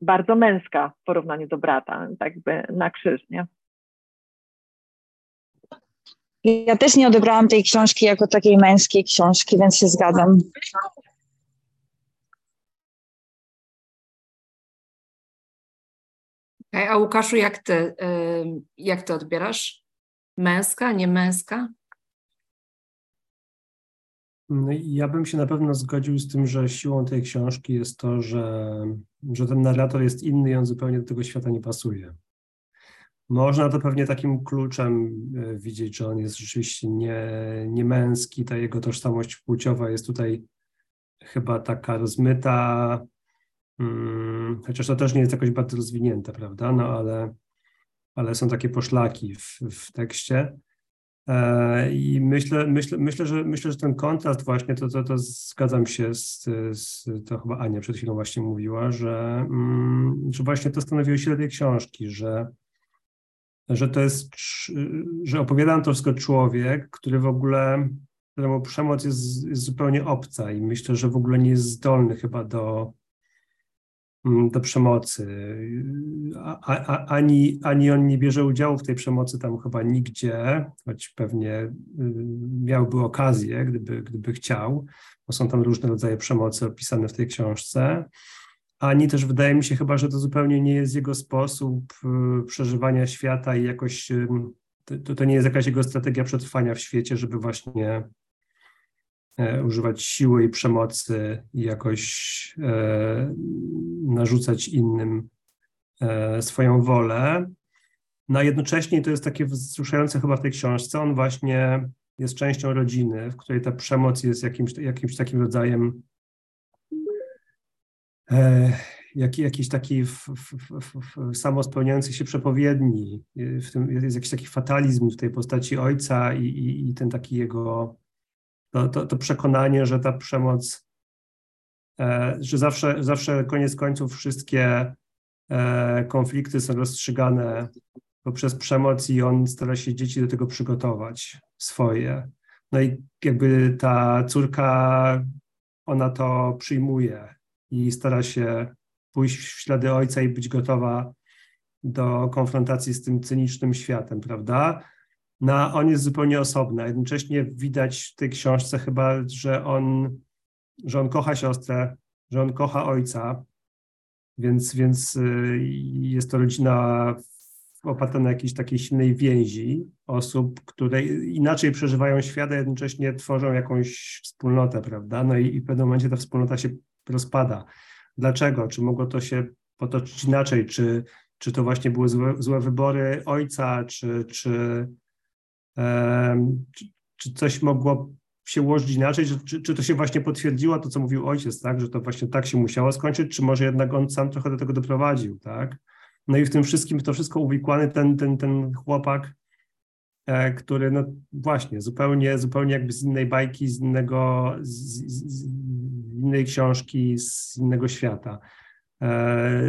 bardzo męska w porównaniu do brata, tak jakby na krzyż, nie? Ja też nie odebrałam tej książki jako takiej męskiej książki, więc się zgadzam. A Łukaszu, jak ty, jak ty odbierasz? Męska, nie męska? No ja bym się na pewno zgodził z tym, że siłą tej książki jest to, że, że ten narrator jest inny i on zupełnie do tego świata nie pasuje. Można to pewnie takim kluczem e, widzieć, że on jest rzeczywiście nie, nie męski, ta jego tożsamość płciowa jest tutaj chyba taka rozmyta, hmm, chociaż to też nie jest jakoś bardzo rozwinięte, prawda? No ale, ale są takie poszlaki w, w tekście. E, I myślę, myślę, myślę, że, myślę, że ten kontrast właśnie, to, to, to zgadzam się z, z, to chyba Ania przed chwilą właśnie mówiła, że, mm, że właśnie to stanowiło się tej książki, że że to jest, że opowiadam to wszystko człowiek, który w ogóle, któremu przemoc jest, jest zupełnie obca i myślę, że w ogóle nie jest zdolny chyba do, mm, do przemocy. A, a, ani, ani on nie bierze udziału w tej przemocy tam chyba nigdzie, choć pewnie y, miałby okazję, gdyby, gdyby chciał, bo są tam różne rodzaje przemocy opisane w tej książce ani też wydaje mi się chyba, że to zupełnie nie jest jego sposób y, przeżywania świata i jakoś y, to, to nie jest jakaś jego strategia przetrwania w świecie, żeby właśnie e, używać siły i przemocy i jakoś e, narzucać innym e, swoją wolę. No a jednocześnie to jest takie wzruszające chyba w tej książce, on właśnie jest częścią rodziny, w której ta przemoc jest jakimś, jakimś takim rodzajem jak, jakiś taki w, w, w, samospełniający się przepowiedni. W tym jest jakiś taki fatalizm w tej postaci ojca i, i, i ten taki jego to, to, to, przekonanie, że ta przemoc, e, że zawsze, zawsze koniec końców wszystkie e, konflikty są rozstrzygane poprzez przemoc i on stara się dzieci do tego przygotować swoje. No i jakby ta córka, ona to przyjmuje i stara się pójść w ślady ojca i być gotowa do konfrontacji z tym cynicznym światem, prawda? No, on jest zupełnie osobny. Jednocześnie widać w tej książce chyba, że on, że on kocha siostrę, że on kocha ojca, więc, więc y, jest to rodzina oparta na jakiejś takiej silnej więzi osób, które inaczej przeżywają świat, a jednocześnie tworzą jakąś wspólnotę, prawda? No i, i w pewnym momencie ta wspólnota się rozpada. Dlaczego? Czy mogło to się potoczyć inaczej? Czy, czy to właśnie były złe, złe wybory ojca, czy, czy, czy, czy, coś mogło się ułożyć inaczej? Czy, czy to się właśnie potwierdziło, to co mówił ojciec, tak? że to właśnie tak się musiało skończyć, czy może jednak on sam trochę do tego doprowadził, tak? No i w tym wszystkim to wszystko uwikłany ten, ten, ten chłopak, który no właśnie zupełnie, zupełnie jakby z innej bajki, z innego, z, z innej książki, z innego świata. E,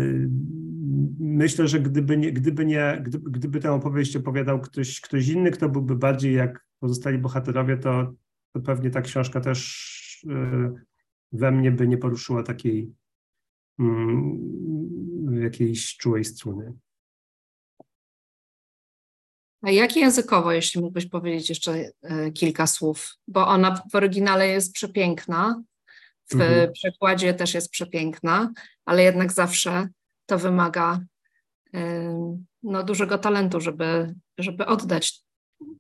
myślę, że gdyby nie, gdyby, nie gdyby, gdyby tę opowieść opowiadał ktoś, ktoś inny, kto byłby bardziej jak pozostali bohaterowie, to, to pewnie ta książka też e, we mnie by nie poruszyła takiej Mm, jakiejś czułej struny. A jak językowo, jeśli mógłbyś powiedzieć jeszcze e, kilka słów, bo ona w oryginale jest przepiękna, w mhm. przekładzie też jest przepiękna, ale jednak zawsze to wymaga no, dużego talentu, żeby, żeby oddać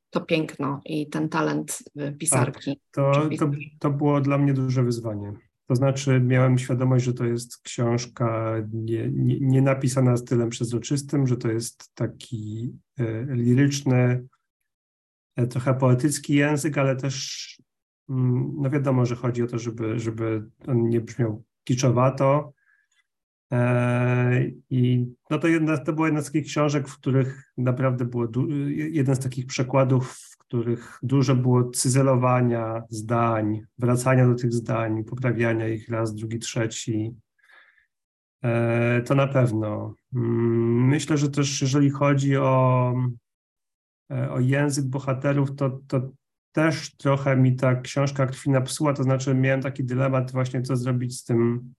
to piękno i ten talent pisarki. Tak, to, to, to było dla mnie duże wyzwanie. To znaczy, miałem świadomość, że to jest książka nie, nie, nie napisana stylem przezroczystym, że to jest taki e, liryczny, e, trochę poetycki język, ale też, mm, no wiadomo, że chodzi o to, żeby, żeby on nie brzmiał kiczowato. E, I no to, jedna, to była jedna z takich książek, w których naprawdę było jeden z takich przekładów których dużo było cyzelowania zdań, wracania do tych zdań, poprawiania ich raz, drugi, trzeci. E, to na pewno. Mm, myślę, że też jeżeli chodzi o, e, o język bohaterów, to, to też trochę mi ta książka krwi napsuła, to znaczy miałem taki dylemat właśnie, co zrobić z tym,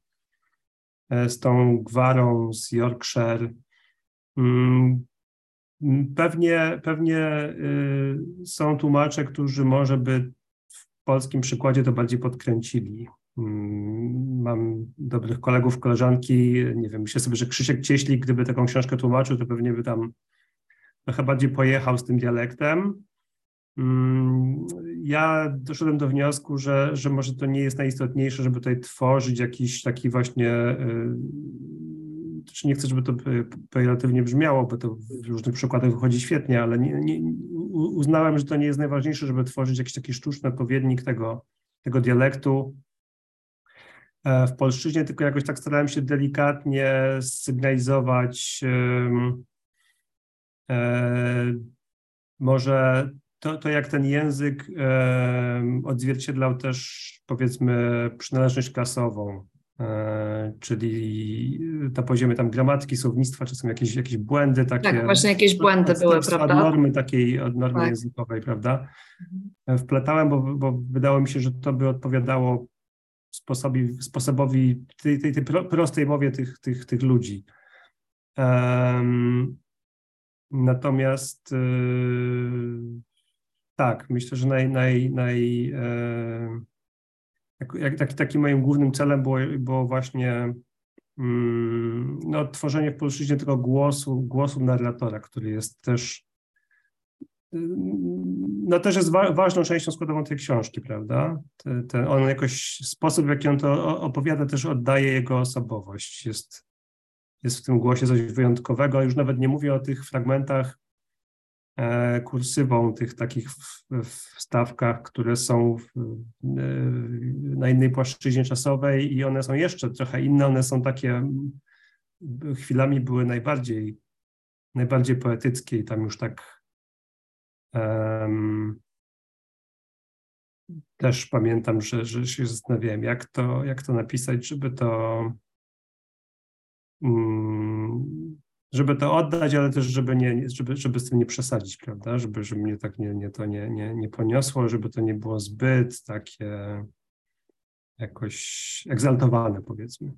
e, z tą gwarą z Yorkshire. Pewnie, pewnie y, są tłumacze, którzy może by w polskim przykładzie to bardziej podkręcili. Mm, mam dobrych kolegów, koleżanki, nie wiem, myślę sobie, że Krzysiek Cieślik, gdyby taką książkę tłumaczył, to pewnie by tam trochę bardziej pojechał z tym dialektem. Mm, ja doszedłem do wniosku, że, że może to nie jest najistotniejsze, żeby tutaj tworzyć jakiś taki właśnie y, też nie chcę, żeby to pejoratywnie brzmiało, bo to w różnych przykładach wychodzi świetnie, ale nie, nie, uznałem, że to nie jest najważniejsze, żeby tworzyć jakiś taki sztuczny odpowiednik tego, tego dialektu e, w polszczyźnie, tylko jakoś tak starałem się delikatnie sygnalizować e, może to, to jak ten język odzwierciedlał też powiedzmy przynależność klasową, czyli na poziomie tam gramatyki, słownictwa, czy są jakieś, jakieś błędy takie. Tak, właśnie jakieś błędy były, od, prawda? Od normy takiej, od normy tak. językowej, prawda? Mhm. Wplatałem, bo, bo wydało mi się, że to by odpowiadało sposobi, sposobowi tej, tej, tej prostej mowie tych, tych, tych ludzi. Um, natomiast yy, tak, myślę, że naj, naj, naj yy, jak, jak, taki, takim moim głównym celem było, było właśnie mm, no, tworzenie w polszczyźnie tego głosu, głosu narratora, który jest też no też jest wa ważną częścią składową tej książki, prawda? Te, te, on jakoś, sposób w jaki on to opowiada też oddaje jego osobowość. Jest, jest w tym głosie coś wyjątkowego, już nawet nie mówię o tych fragmentach kursywą tych takich wstawkach, które są w, na innej płaszczyźnie czasowej i one są jeszcze trochę inne, one są takie, chwilami były najbardziej, najbardziej poetyckie i tam już tak um, też pamiętam, że, że się zastanawiałem, jak to, jak to napisać, żeby to um, żeby to oddać, ale też żeby, nie, żeby, żeby z tym nie przesadzić, prawda? Żeby, żeby mnie tak nie, nie, to nie, nie, nie poniosło, żeby to nie było zbyt takie jakoś egzaltowane, powiedzmy.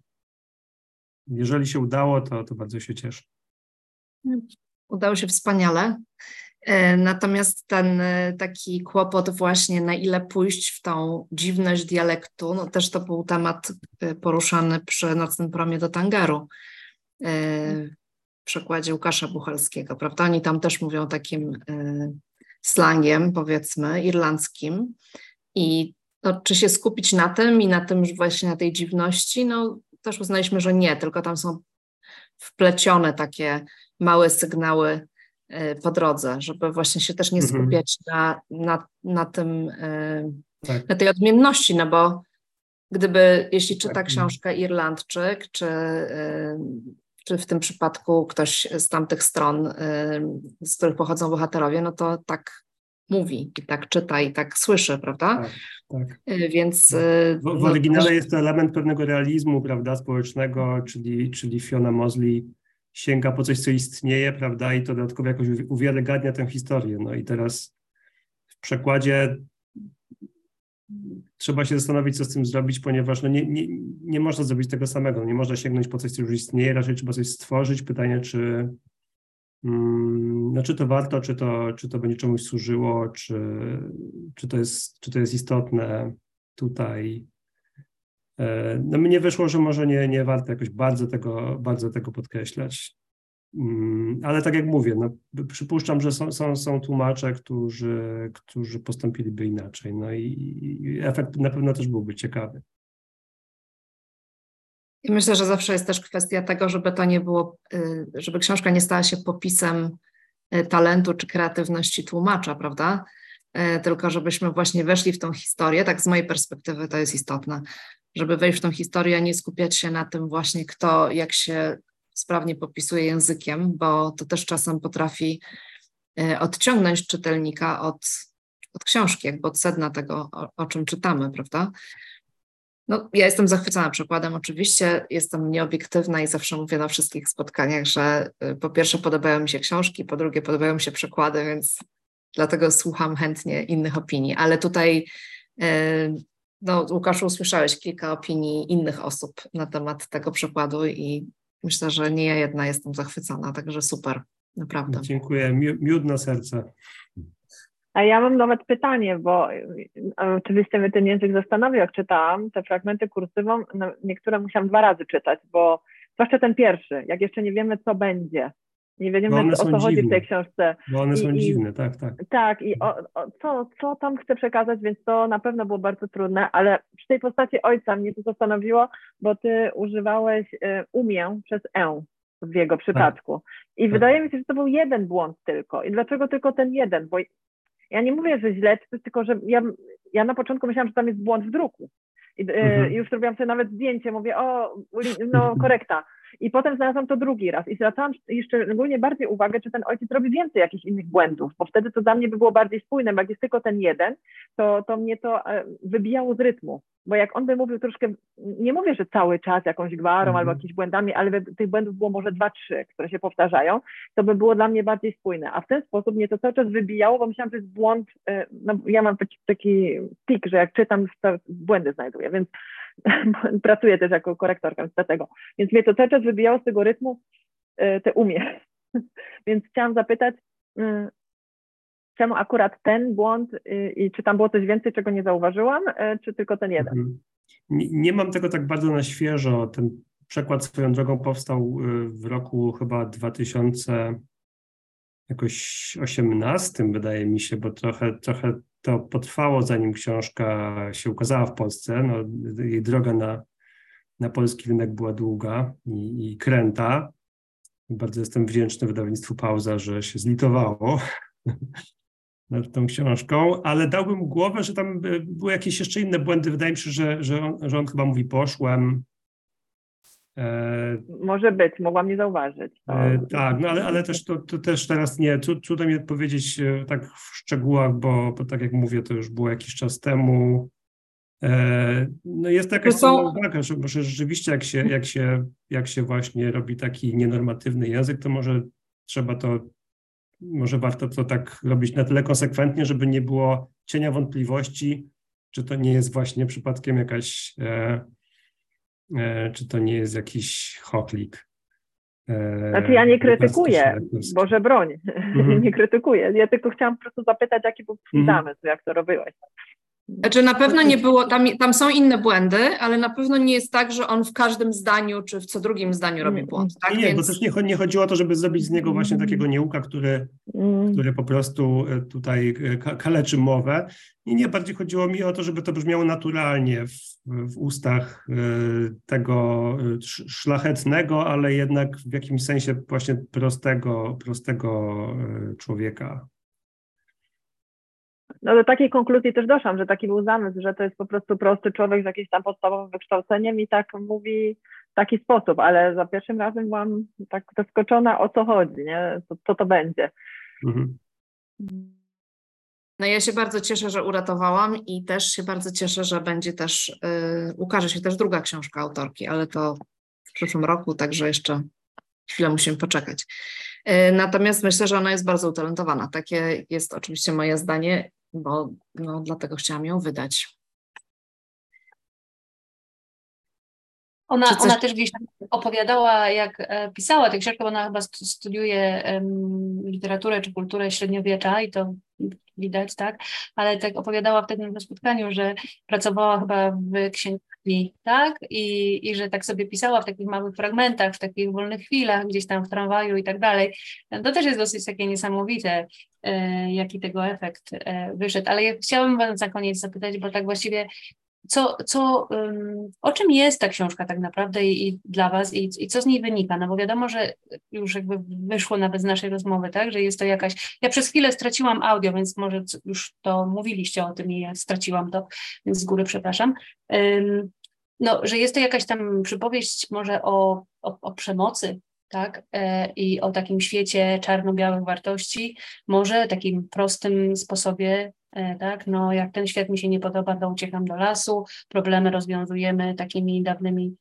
Jeżeli się udało, to, to bardzo się cieszę. Udało się wspaniale. E, natomiast ten e, taki kłopot właśnie, na ile pójść w tą dziwność dialektu, no też to był temat e, poruszany przy Nocnym Promie do Tangaru w przekładzie Łukasza Buchalskiego, prawda? Oni tam też mówią takim slangiem, powiedzmy, irlandzkim. I no, czy się skupić na tym i na tym właśnie na tej dziwności, no też uznaliśmy, że nie, tylko tam są wplecione takie małe sygnały E, po drodze, żeby właśnie się też nie mhm. skupiać na, na, na tym, e, tak. na tej odmienności, no bo gdyby, jeśli czyta tak. książkę Irlandczyk, czy, e, czy w tym przypadku ktoś z tamtych stron, z których pochodzą bohaterowie, no to tak mówi i tak czyta i tak słyszy, prawda? Tak, tak. Więc... W, w no, oryginale jest to element pewnego realizmu, prawda, społecznego, czyli, czyli Fiona Mosley sięga po coś, co istnieje, prawda, i to dodatkowo jakoś uwiarygadnia tę historię. No i teraz w przekładzie trzeba się zastanowić, co z tym zrobić, ponieważ no nie, nie, nie można zrobić tego samego, nie można sięgnąć po coś, co już istnieje, raczej trzeba coś stworzyć. Pytanie, czy, mm, no, czy to warto, czy to, czy to będzie czemuś służyło, czy, czy, to jest, czy to jest istotne tutaj. E, no mnie wyszło, że może nie, nie warto jakoś bardzo tego, bardzo tego podkreślać. Mm, ale tak jak mówię, no, przypuszczam, że są, są, są tłumacze, którzy, którzy postąpiliby inaczej. No i, i efekt na pewno też byłby ciekawy. I myślę, że zawsze jest też kwestia tego, żeby to nie było, y, żeby książka nie stała się popisem y, talentu czy kreatywności tłumacza, prawda? Y, tylko żebyśmy właśnie weszli w tą historię, tak z mojej perspektywy to jest istotne, żeby wejść w tą historię, a nie skupiać się na tym właśnie, kto jak się sprawnie popisuje językiem, bo to też czasem potrafi e, odciągnąć czytelnika od, od książki, jakby od sedna tego, o, o czym czytamy, prawda? No, ja jestem zachwycona przykładem, oczywiście jestem nieobiektywna i zawsze mówię na wszystkich spotkaniach, że e, po pierwsze podobają mi się książki, po drugie podobają mi się przykłady, więc dlatego słucham chętnie innych opinii, ale tutaj e, no, Łukaszu, usłyszałeś kilka opinii innych osób na temat tego przykładu i myślę, że nie ja jedna jestem zachwycona, także super, naprawdę. Dziękuję, miód na serce. A ja mam nawet pytanie, bo e, oczywiście mnie ten język zastanowił, jak czytałam te fragmenty kursywą, no, niektóre musiałam dwa razy czytać, bo zwłaszcza ten pierwszy, jak jeszcze nie wiemy, co będzie, nie wiemy, o co chodzi w tej książce. Bo one są I, dziwne, tak, tak. Tak, i o, o, co, co tam chcę przekazać, więc to na pewno było bardzo trudne, ale przy tej postaci ojca mnie to zastanowiło, bo ty używałeś y, umie przez e w jego przypadku. Tak. I tak. wydaje mi się, że to był jeden błąd tylko. I dlaczego tylko ten jeden? Bo ja nie mówię, że źle, tylko że ja, ja na początku myślałam, że tam jest błąd w druku. I, y, mhm. już zrobiłam sobie nawet zdjęcie, mówię, o, no korekta. I potem znalazłam to drugi raz i zwracałam jeszcze szczególnie bardziej uwagę, czy ten ojciec robi więcej jakichś innych błędów, bo wtedy to dla mnie by było bardziej spójne, bo jak jest tylko ten jeden, to, to mnie to e, wybijało z rytmu. Bo jak on by mówił troszkę, nie mówię, że cały czas jakąś gwarą mm. albo jakimiś błędami, ale by tych błędów było może dwa, trzy, które się powtarzają, to by było dla mnie bardziej spójne. A w ten sposób mnie to cały czas wybijało, bo myślałam, że jest błąd, e, no ja mam taki, taki pik, że jak czytam, to błędy znajduję, więc pracuję też jako korektorka, dlatego. Więc mnie to cały czas wybijało z tego rytmu e, te umie. [laughs] więc chciałam zapytać, mm, czemu akurat ten błąd y, i czy tam było coś więcej, czego nie zauważyłam, czy tylko ten jeden? Mhm. Nie, nie mam tego tak bardzo na świeżo. Ten przekład swoją drogą powstał y, w roku chyba 2000 jakoś 18 wydaje mi się, bo trochę, trochę to potrwało, zanim książka się ukazała w Polsce. No, jej droga na, na polski rynek była długa i, i kręta. Bardzo jestem wdzięczny wydawnictwu Pauza, że się zlitowało [laughs] nad tą książką, ale dałbym głowę, że tam były jakieś jeszcze inne błędy. Wydaje mi się, że, że, on, że on chyba mówi poszłem. Może być, mogłam nie zauważyć. E, tak, no ale, ale też to, to też teraz nie, trudno mi odpowiedzieć e, tak w szczegółach, bo, bo tak jak mówię, to już było jakiś czas temu. E, no jest to jakaś są... uwaga, że może rzeczywiście jak się, jak, się, jak się właśnie robi taki nienormatywny język, to może trzeba to może warto to tak robić na tyle konsekwentnie, żeby nie było cienia wątpliwości, czy to nie jest właśnie przypadkiem jakaś, czy to nie jest jakiś choklik. E, znaczy ja nie krytykuję, Boże broń, [laughs] mm. nie krytykuję. Ja tylko chciałam po prostu zapytać, jaki był mm. zamysł, jak to robiłeś. Znaczy na pewno nie było, tam, tam są inne błędy, ale na pewno nie jest tak, że on w każdym zdaniu czy w co drugim zdaniu robi błąd. Tak? Nie, Więc... bo też nie, nie chodziło o to, żeby zrobić z niego właśnie takiego nieuka, który, mm. który po prostu e, tutaj e, kaleczy mowę. I nie, bardziej chodziło mi o to, żeby to brzmiało naturalnie w, w ustach e, tego szlachetnego, ale jednak w jakimś sensie właśnie prostego, prostego człowieka. No do takiej konkluzji też doszłam, że taki był zamysł, że to jest po prostu prosty człowiek z jakimś tam podstawowym wykształceniem i tak mówi w taki sposób, ale za pierwszym razem byłam tak zaskoczona o co chodzi, nie? Co, co to będzie. Mhm. No ja się bardzo cieszę, że uratowałam i też się bardzo cieszę, że będzie też, yy, ukaże się też druga książka autorki, ale to w przyszłym roku, także jeszcze chwilę musimy poczekać. Yy, natomiast myślę, że ona jest bardzo utalentowana. Takie jest oczywiście moje zdanie bo no, dlatego chciałam ją wydać. Ona, coś... ona też gdzieś opowiadała, jak e, pisała tę książkę, bo ona chyba studiuje um, literaturę czy kulturę średniowiecza i to widać, tak? Ale tak opowiadała wtedy na spotkaniu, że pracowała chyba w tak? I, I że tak sobie pisała w takich małych fragmentach, w takich wolnych chwilach, gdzieś tam w tramwaju i tak dalej. To też jest dosyć takie niesamowite, e, jaki tego efekt e, wyszedł. Ale ja chciałabym Was na koniec zapytać, bo tak właściwie co, co, o czym jest ta książka tak naprawdę i, i dla Was i, i, co z niej wynika? No bo wiadomo, że już jakby wyszło nawet z naszej rozmowy, tak, że jest to jakaś, ja przez chwilę straciłam audio, więc może już to mówiliście o tym i ja straciłam to, więc z góry przepraszam. No, że jest to jakaś tam przypowieść może o, o, o przemocy, tak, e, i o takim świecie czarno-białych wartości, może takim prostym sposobie E, tak? No, jak ten świat mi się nie podoba, to uciekam do lasu, problemy rozwiązujemy takimi dawnymi,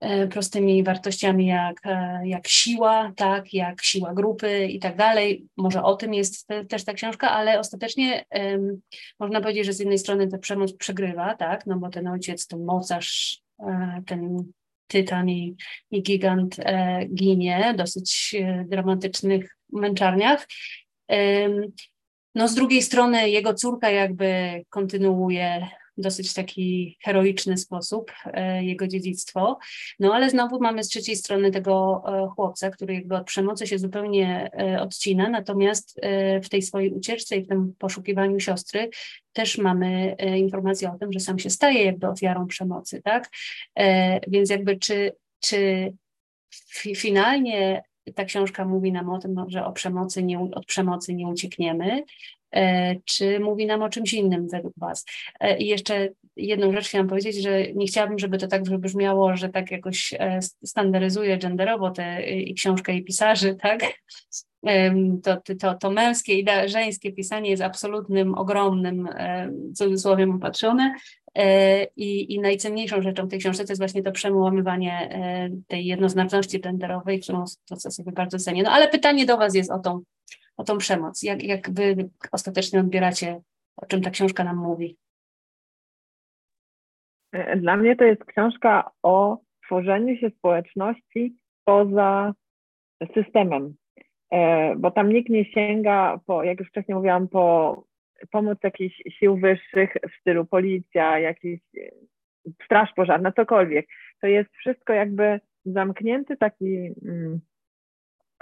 e, prostymi wartościami jak, jak siła, tak? jak siła grupy i tak dalej. Może o tym jest te, też ta książka, ale ostatecznie um, można powiedzieć, że z jednej strony ta przemoc przegrywa, tak? no bo ten ojciec, ten mocarz, ten tytan i, i gigant e, ginie dosyć e, dramatycznych męczarniach. No z drugiej strony jego córka jakby kontynuuje dosyć taki heroiczny sposób e, jego dziedzictwo. No ale znowu mamy z trzeciej strony tego e, chłopca, który jakby od przemocy się zupełnie e, odcina, natomiast w tej swojej ucieczce i w tym poszukiwaniu siostry też mamy informację o tym, że sam się staje jakby ofiarą przemocy, tak? Więc jakby czy, czy finalnie ta książka mówi nam o tym, że o przemocy nie, od przemocy nie uciekniemy, czy mówi nam o czymś innym według Was? E, I jeszcze jedną rzecz chciałam powiedzieć, że nie chciałabym, żeby to tak brzmiało, że tak jakoś e, standaryzuje genderowo tę i książkę i pisarzy, [laughs] tak? To, to, to męskie i żeńskie pisanie jest absolutnym, ogromnym, cudzysłowiem opatrzone, E, I, I najcenniejszą rzeczą w tej książce to jest właśnie to przełamywanie e, tej jednoznaczności genderowej, którą to sobie bardzo cenię. No ale pytanie do Was jest o tą, o tą przemoc. Jak, jak Wy ostatecznie odbieracie, o czym ta książka nam mówi? E, dla mnie to jest książka o tworzeniu się społeczności poza systemem, bo tam nikt nie sięga po, jak już wcześniej mówiłam, po pomoc jakichś sił wyższych w stylu policja, jakiś e, straż pożarna, cokolwiek. To jest wszystko jakby zamknięty taki, mm,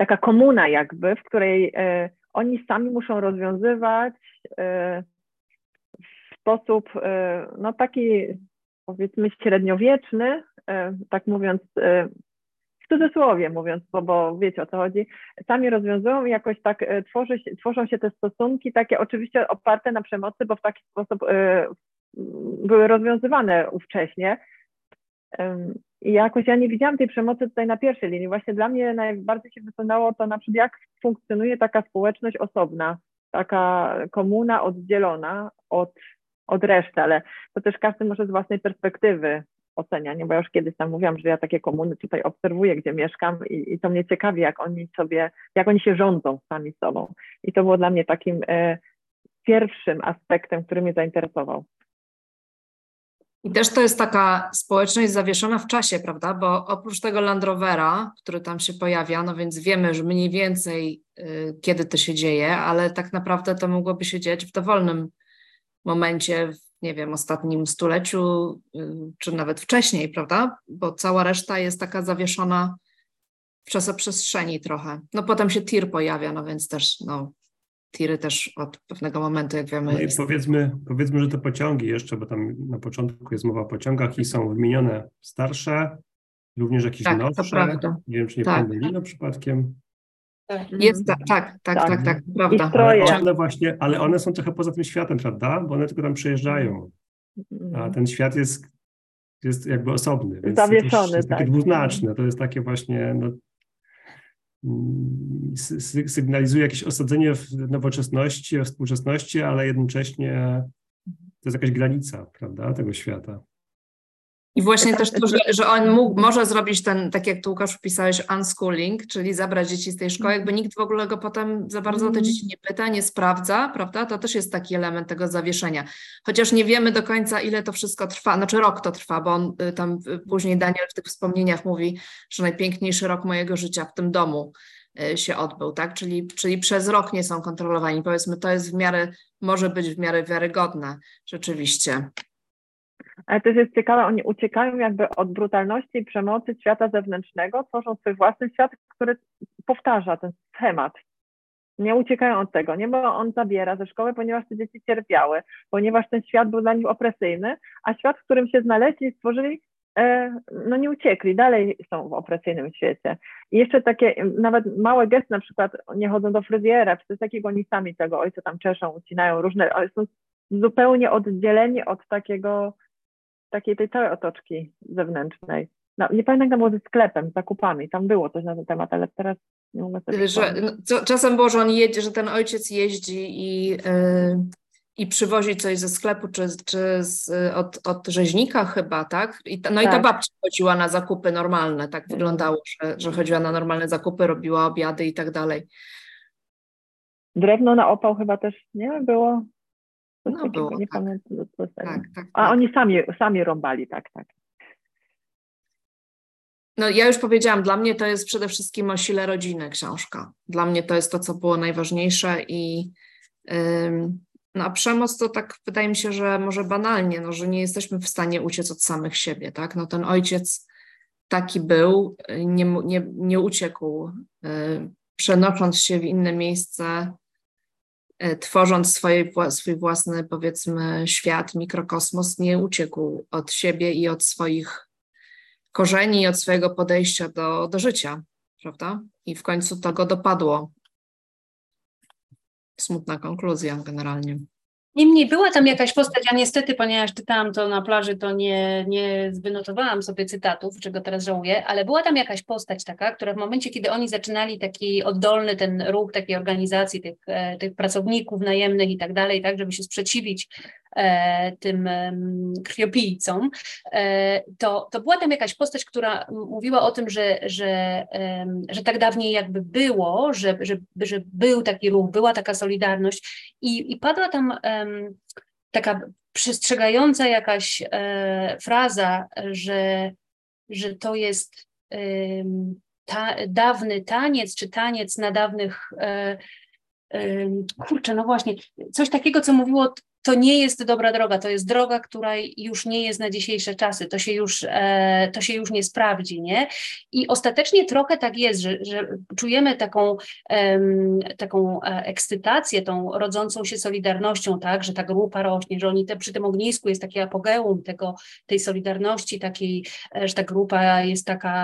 taka komuna jakby, w której e, oni sami muszą rozwiązywać e, w sposób no taki powiedzmy średniowieczny, tak mówiąc cudzysłowie mówiąc, bo, bo wiecie o co chodzi, sami rozwiązują i jakoś tak e, tworzy, tworzą się te stosunki takie oczywiście oparte na przemocy, bo w taki sposób były rozwiązywane ówcześnie. I jakoś ja nie widziałam tej przemocy tutaj na pierwszej linii. Właśnie dla mnie najbardziej się wysunęło to na przykład, jak funkcjonuje taka społeczność osobna, taka komuna oddzielona od, od reszty, ale to też każdy może z własnej perspektywy ocenia, nie? bo ja już kiedyś tam mówiłam, że ja takie komuny tutaj obserwuję, gdzie mieszkam i, i to mnie ciekawi, jak oni sobie, jak oni się rządzą sami sobą. I to było dla mnie takim e, pierwszym aspektem, który mnie zainteresował. I też to jest taka społeczność zawieszona w czasie, prawda? Bo oprócz tego Land Rovera, który tam się pojawia, no więc wiemy, że mniej więcej y, kiedy to się dzieje, ale tak naprawdę to mogłoby się dziać w dowolnym momencie, w, nie wiem, ostatnim stuleciu, y, czy nawet wcześniej, prawda? Bo cała reszta jest taka zawieszona w czasoprzestrzeni trochę. No potem się tir pojawia, no więc też no, tiry też od pewnego momentu, jak wiemy. No i powiedzmy, powiedzmy, że te pociągi jeszcze, bo tam na początku jest mowa o pociągach i są wymienione starsze, również jakieś tak, nowsze. Nie wiem, czy nie tak. Pendolino przypadkiem. Tak. Jest, tak, tak, tak, tak, tak, tak prawda. Ale one właśnie, ale one są trochę poza tym światem, prawda? Bo one tylko tam przejeżdżają. A ten świat jest, jest jakby osobny. Więc Zawieszony, to jest takie tak. dwuznaczne. To jest takie właśnie, no, sygnalizuje jakieś osadzenie w nowoczesności, w współczesności, ale jednocześnie to jest jakaś granica, prawda, tego świata. I właśnie też to, że, że on mógł, może zrobić ten, tak jak tu Łukasz pisałeś, unschooling, czyli zabrać dzieci z tej szkoły, jakby nikt w ogóle go potem za bardzo o te mhm. dzieci nie pyta, nie sprawdza, prawda? To też jest taki element tego zawieszenia. Chociaż nie wiemy do końca, ile to wszystko trwa, znaczy rok to trwa, bo on y, tam y, później Daniel w tych wspomnieniach mówi, że najpiękniejszy rok mojego życia w tym domu y, się odbył, tak? Czyli, czyli przez rok nie są kontrolowani. Powiedzmy, to jest w miarę, może być w miarę wiarygodne rzeczywiście. Ale też jest ciekawe, oni uciekają jakby od brutalności i przemocy świata zewnętrznego, tworzą swój własny świat, który powtarza ten schemat. Nie uciekają od tego, nie, bo on zabiera ze szkoły, ponieważ te dzieci cierpiały, ponieważ ten świat był dla nich opresyjny, a świat, w którym się znaleźli stworzyli, e, no nie uciekli, dalej są w opresyjnym świecie. I jeszcze takie, nawet małe gesty, na przykład nie chodzą do fryzjera, czy coś takiego, oni sami tego ojca tam czeszą, ucinają różne, ale są zupełnie oddzieleni od takiego takiej tej całej otoczki zewnętrznej. No, nie pamiętam, jak tam było ze sklepem, zakupami, tam było coś na ten temat, ale teraz nie mogę sobie że, no, Czasem było, że on jedzie, że ten ojciec jeździ i, yy, i przywozi coś ze sklepu, czy, czy z, od, od rzeźnika chyba, tak? I ta, no tak. i ta tak. babcia chodziła na zakupy normalne, tak mhm. wyglądało, że, że chodziła na normalne zakupy, robiła obiady i tak dalej. Drewno na opał chyba też, nie? Było no było, nie tak. pamiętam. Tak, tak, tak, A oni sami, sami rąbali, tak, tak. No ja już powiedziałam, dla mnie to jest przede wszystkim o sile rodziny książka. Dla mnie to jest to, co było najważniejsze i ym, no a przemoc to tak wydaje mi się, że może banalnie, no, że nie jesteśmy w stanie uciec od samych siebie, tak? No ten ojciec taki był, nie, nie, nie uciekł, yy, przenosząc się w inne miejsce, tworząc swoje, swój własny, powiedzmy, świat, mikrokosmos, nie uciekł od siebie i od swoich korzeni, i od swojego podejścia do, do życia, prawda? I w końcu to go dopadło. Smutna konkluzja generalnie. Niemniej była tam jakaś postać, a niestety, ponieważ czytałam to na plaży, to nie, nie wynotowałam sobie cytatów, czego teraz żałuję, ale była tam jakaś postać taka, która w momencie, kiedy oni zaczynali taki oddolny ten ruch takiej organizacji, tych, e, tych pracowników najemnych i tak dalej, tak, żeby się sprzeciwić tym e, krwiopijcom, e, to, to była tam jakaś postać, która mówiła o tym, że, że, że tak dawniej jakby było, że, że, że był taki ruch, była taka solidarność i, i padła tam taka przestrzegająca jakaś e, fraza, że, że to jest ta, dawny taniec, czy taniec na dawnych, kurczę, no właśnie, coś takiego, co mówiło to nie jest dobra droga, to jest droga, która już nie jest na dzisiejsze czasy, to się już, e, to się już nie sprawdzi, nie? I ostatecznie trochę tak jest, że, że czujemy taką, taką e, ekscytację, tą rodzącą się solidarnością, tak, że ta grupa rośnie, że oni te, przy tym ognisku jest takie apogeum tego, tej solidarności, takiej, e, że ta grupa jest taka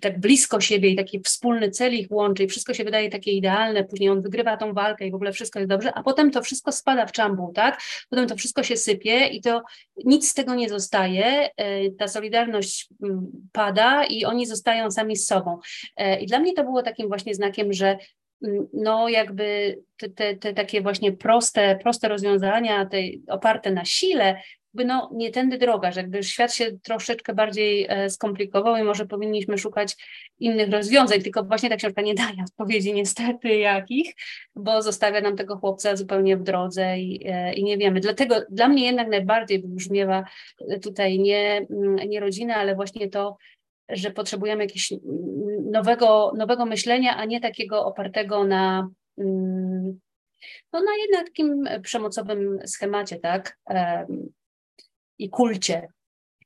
tak blisko siebie i taki wspólny cel ich łączy i wszystko się wydaje takie idealne, później on wygrywa tą walkę i w ogóle wszystko jest dobrze, a potem to wszystko spada w czambuł, tak? Potem to wszystko się sypie i to nic z tego nie zostaje, e, ta solidarność mm, pada i oni zostają sami z sobą. E, I dla mnie to było takim właśnie znakiem, że mm, no jakby te, te, te takie właśnie proste, proste rozwiązania, te oparte na sile, no nie tędy droga, że jakby świat się troszeczkę bardziej e, skomplikował i może powinniśmy szukać innych rozwiązań, tylko właśnie ta książka nie [laughs] daje odpowiedzi niestety jakich, bo zostawia nam tego chłopca zupełnie w drodze i, e, i nie wiemy. Dlatego dla mnie jednak najbardziej brzmiewa tutaj nie, mm, nie rodzina, ale właśnie to, że potrzebujemy jakiegoś nowego, nowego myślenia, a nie takiego opartego na mm, no na jednak takim przemocowym schemacie, tak? I kulcie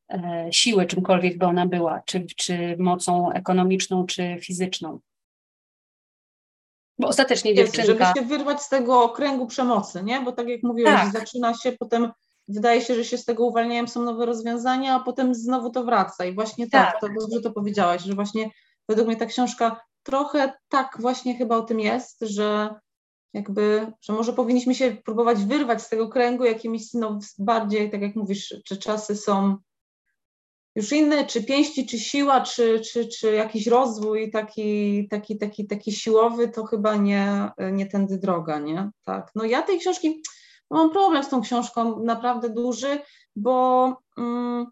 e, siły, czymkolwiek by ona była, czy, czy mocą ekonomiczną, czy fizyczną. Bo ostatecznie Jest, dziewczynka... Żeby się wyrwać z tego okręgu przemocy, nie? Bo tak jak mówiłaś, tak. zaczyna się potem, wydaje się, że się z tego uwalniają, są nowe rozwiązania, a potem znowu to wraca. I właśnie tak, tak to dobrze to powiedziałaś, że właśnie według mnie ta książka trochę tak właśnie chyba o tym jest, że jakby, że może powinniśmy się próbować wyrwać z tego kręgu jakimiś no, bardziej, tak jak mówisz, czy czasy są już inne, czy pięści, czy siła, czy, czy, czy jakiś rozwój taki, taki, taki, taki siłowy, to chyba nie, nie tędy droga, nie? Tak. No ja tej książki, no mam problem z tą książką naprawdę duży, bo mm,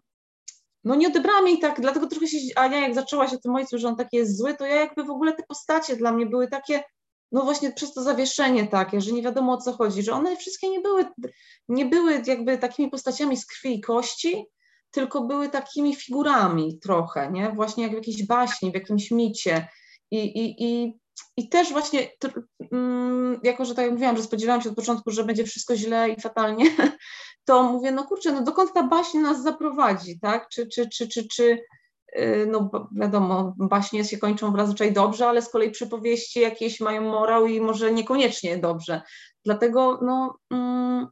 no nie odebrałam jej tak, dlatego trochę się, Ania jak zaczęłaś o tym ojcu, że on taki jest zły, to ja jakby w ogóle te postacie dla mnie były takie, no właśnie przez to zawieszenie takie, że nie wiadomo o co chodzi, że one wszystkie nie były, nie były jakby takimi postaciami z krwi i kości, tylko były takimi figurami trochę, nie? Właśnie jak w jakiejś baśni, w jakimś micie. I, i, i, i też właśnie, mm, jako że tak jak mówiłam, że spodziewałam się od początku, że będzie wszystko źle i fatalnie, [laughs] to mówię, no kurczę, no dokąd ta baśń nas zaprowadzi, tak? Czy, czy, czy, czy, czy, no wiadomo, baśnie się kończą zazwyczaj dobrze, ale z kolei przypowieści jakieś mają morał i może niekoniecznie dobrze. Dlatego, no, mm,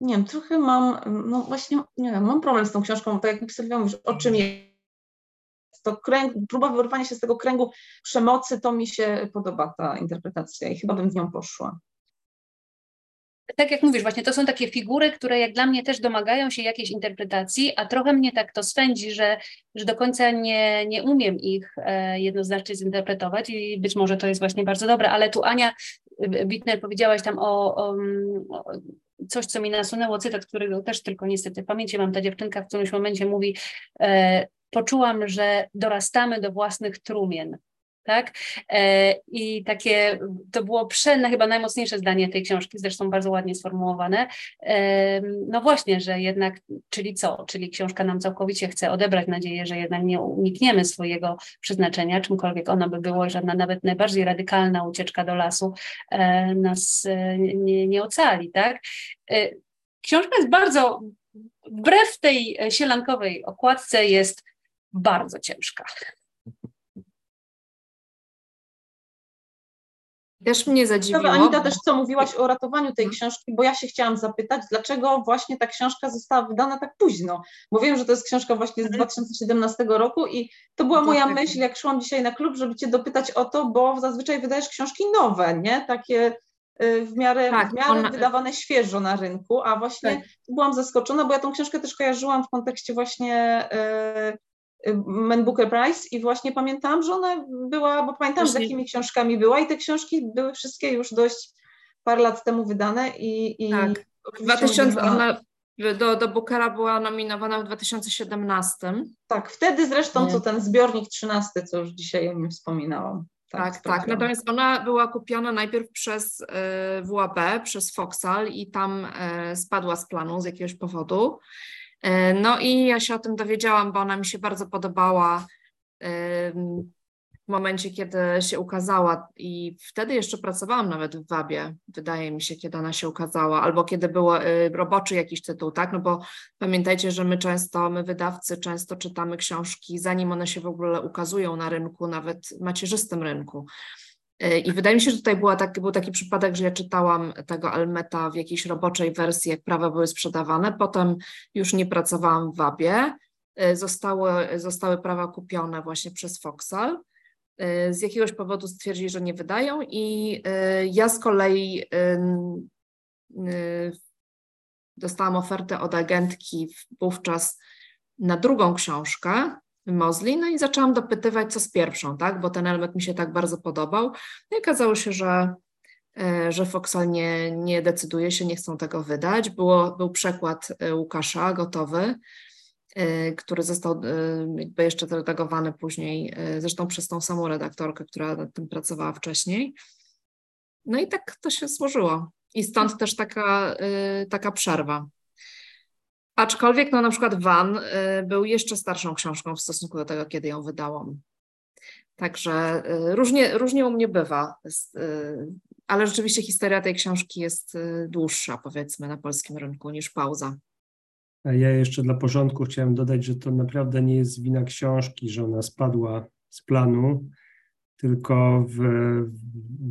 nie wiem, trochę mam, no właśnie, nie wiem, mam problem z tą książką, tak jak Sylwia mówisz, o czym jest. To kręg, próba wyrwania się z tego kręgu przemocy, to mi się podoba ta interpretacja i chyba bym w nią poszła tak jak mówisz, właśnie to są takie figury, które jak dla mnie też domagają się jakiejś interpretacji, a trochę mnie tak to swędzi, że, że do końca nie, nie umiem ich e, jednoznacznie zinterpretować i być może to jest właśnie bardzo dobre, ale tu Ania Wittner powiedziałaś tam o, o, o coś, co mi nasunęło, cytat, którego też tylko niestety w pamięci mam, ta dziewczynka w którymś momencie mówi, e, poczułam, że dorastamy do własnych trumien tak? E, I takie, to było przenne, chyba najmocniejsze zdanie tej książki, zresztą bardzo ładnie sformułowane. E, no właśnie, że jednak, czyli co? Czyli książka nam całkowicie chce odebrać nadzieję, że jednak nie unikniemy swojego przeznaczenia, czymkolwiek ono by było, żadna nawet najbardziej radykalna ucieczka do lasu e, nas nie, nie ocali, tak? Książka jest bardzo, wbrew tej sielankowej okładce, jest bardzo ciężka. Też mnie zadziwiło. Anita, też co mówiłaś o ratowaniu tej książki, bo ja się chciałam zapytać, dlaczego właśnie ta książka została wydana tak późno? Bo wiem, że to jest książka właśnie z 2017 mhm. roku i to była moja myśl, jak szłam dzisiaj na klub, żeby Cię dopytać o to, bo zazwyczaj wydajesz książki nowe, nie? Takie y, w miarę, tak, w miarę ona... wydawane świeżo na rynku, a właśnie tak. byłam zaskoczona, bo ja tą książkę też kojarzyłam w kontekście właśnie y, Man Booker Prize i właśnie pamiętam, że ona była, bo pamiętam z jakimi książkami była i te książki były wszystkie już dość parę lat temu wydane i... i tak, 2000, ona do, do Bookera była nominowana w 2017. Tak, wtedy zresztą Nie. co ten zbiornik 13, co już dzisiaj o nim wspominałam. Tak, tak, tak. Natomiast ona była kupiona najpierw przez y, WAB, przez Foxal i tam y, spadła z planu z jakiegoś powodu. No i ja się o tym dowiedziałam, bo ona mi się bardzo podobała. momencie, kiedy się ukazała i wtedy jeszcze pracowałam nawet w Wabie, wydaje mi się, kiedy ona się ukazała, albo kiedy był y, roboczy jakiś tytuł, tak? No bo pamiętajcie, że my często, my wydawcy często czytamy książki, zanim one się w ogóle ukazują na rynku, nawet macierzystym rynku. Y, I wydaje mi się, że tutaj była tak, był taki przypadek, że ja czytałam tego Almeta w jakiejś roboczej wersji, jak prawa były sprzedawane, potem już nie pracowałam w Wabie, y, zostały, zostały prawa kupione właśnie przez Foxal. Y, z jakiegoś powodu stwierdzili, że nie wydają i ja z kolei dostałam ofertę od agentki wówczas na drugą książkę Mozli, no i zaczęłam dopytywać, co z pierwszą, tak, bo ten element mi się tak bardzo podobał. No i okazało się, że, że Foxal nie, nie decyduje się, nie chcą tego wydać. Było, był przekład Łukasza gotowy, Y, który został jakby jeszcze zredagowany później, zresztą przez tą samą redaktorkę, która nad tym pracowała wcześniej. No i tak to się złożyło. I stąd też taka, taka przerwa. Aczkolwiek, no na przykład Van był jeszcze starszą książką w stosunku do tego, kiedy ją wydałam. Także różnie, różnie u mnie bywa, ale rzeczywiście historia tej książki jest dłuższa, powiedzmy, na polskim rynku niż pauza. Ja jeszcze dla porządku chciałem dodać, że to naprawdę nie jest wina książki, że ona spadła z planu, tylko w,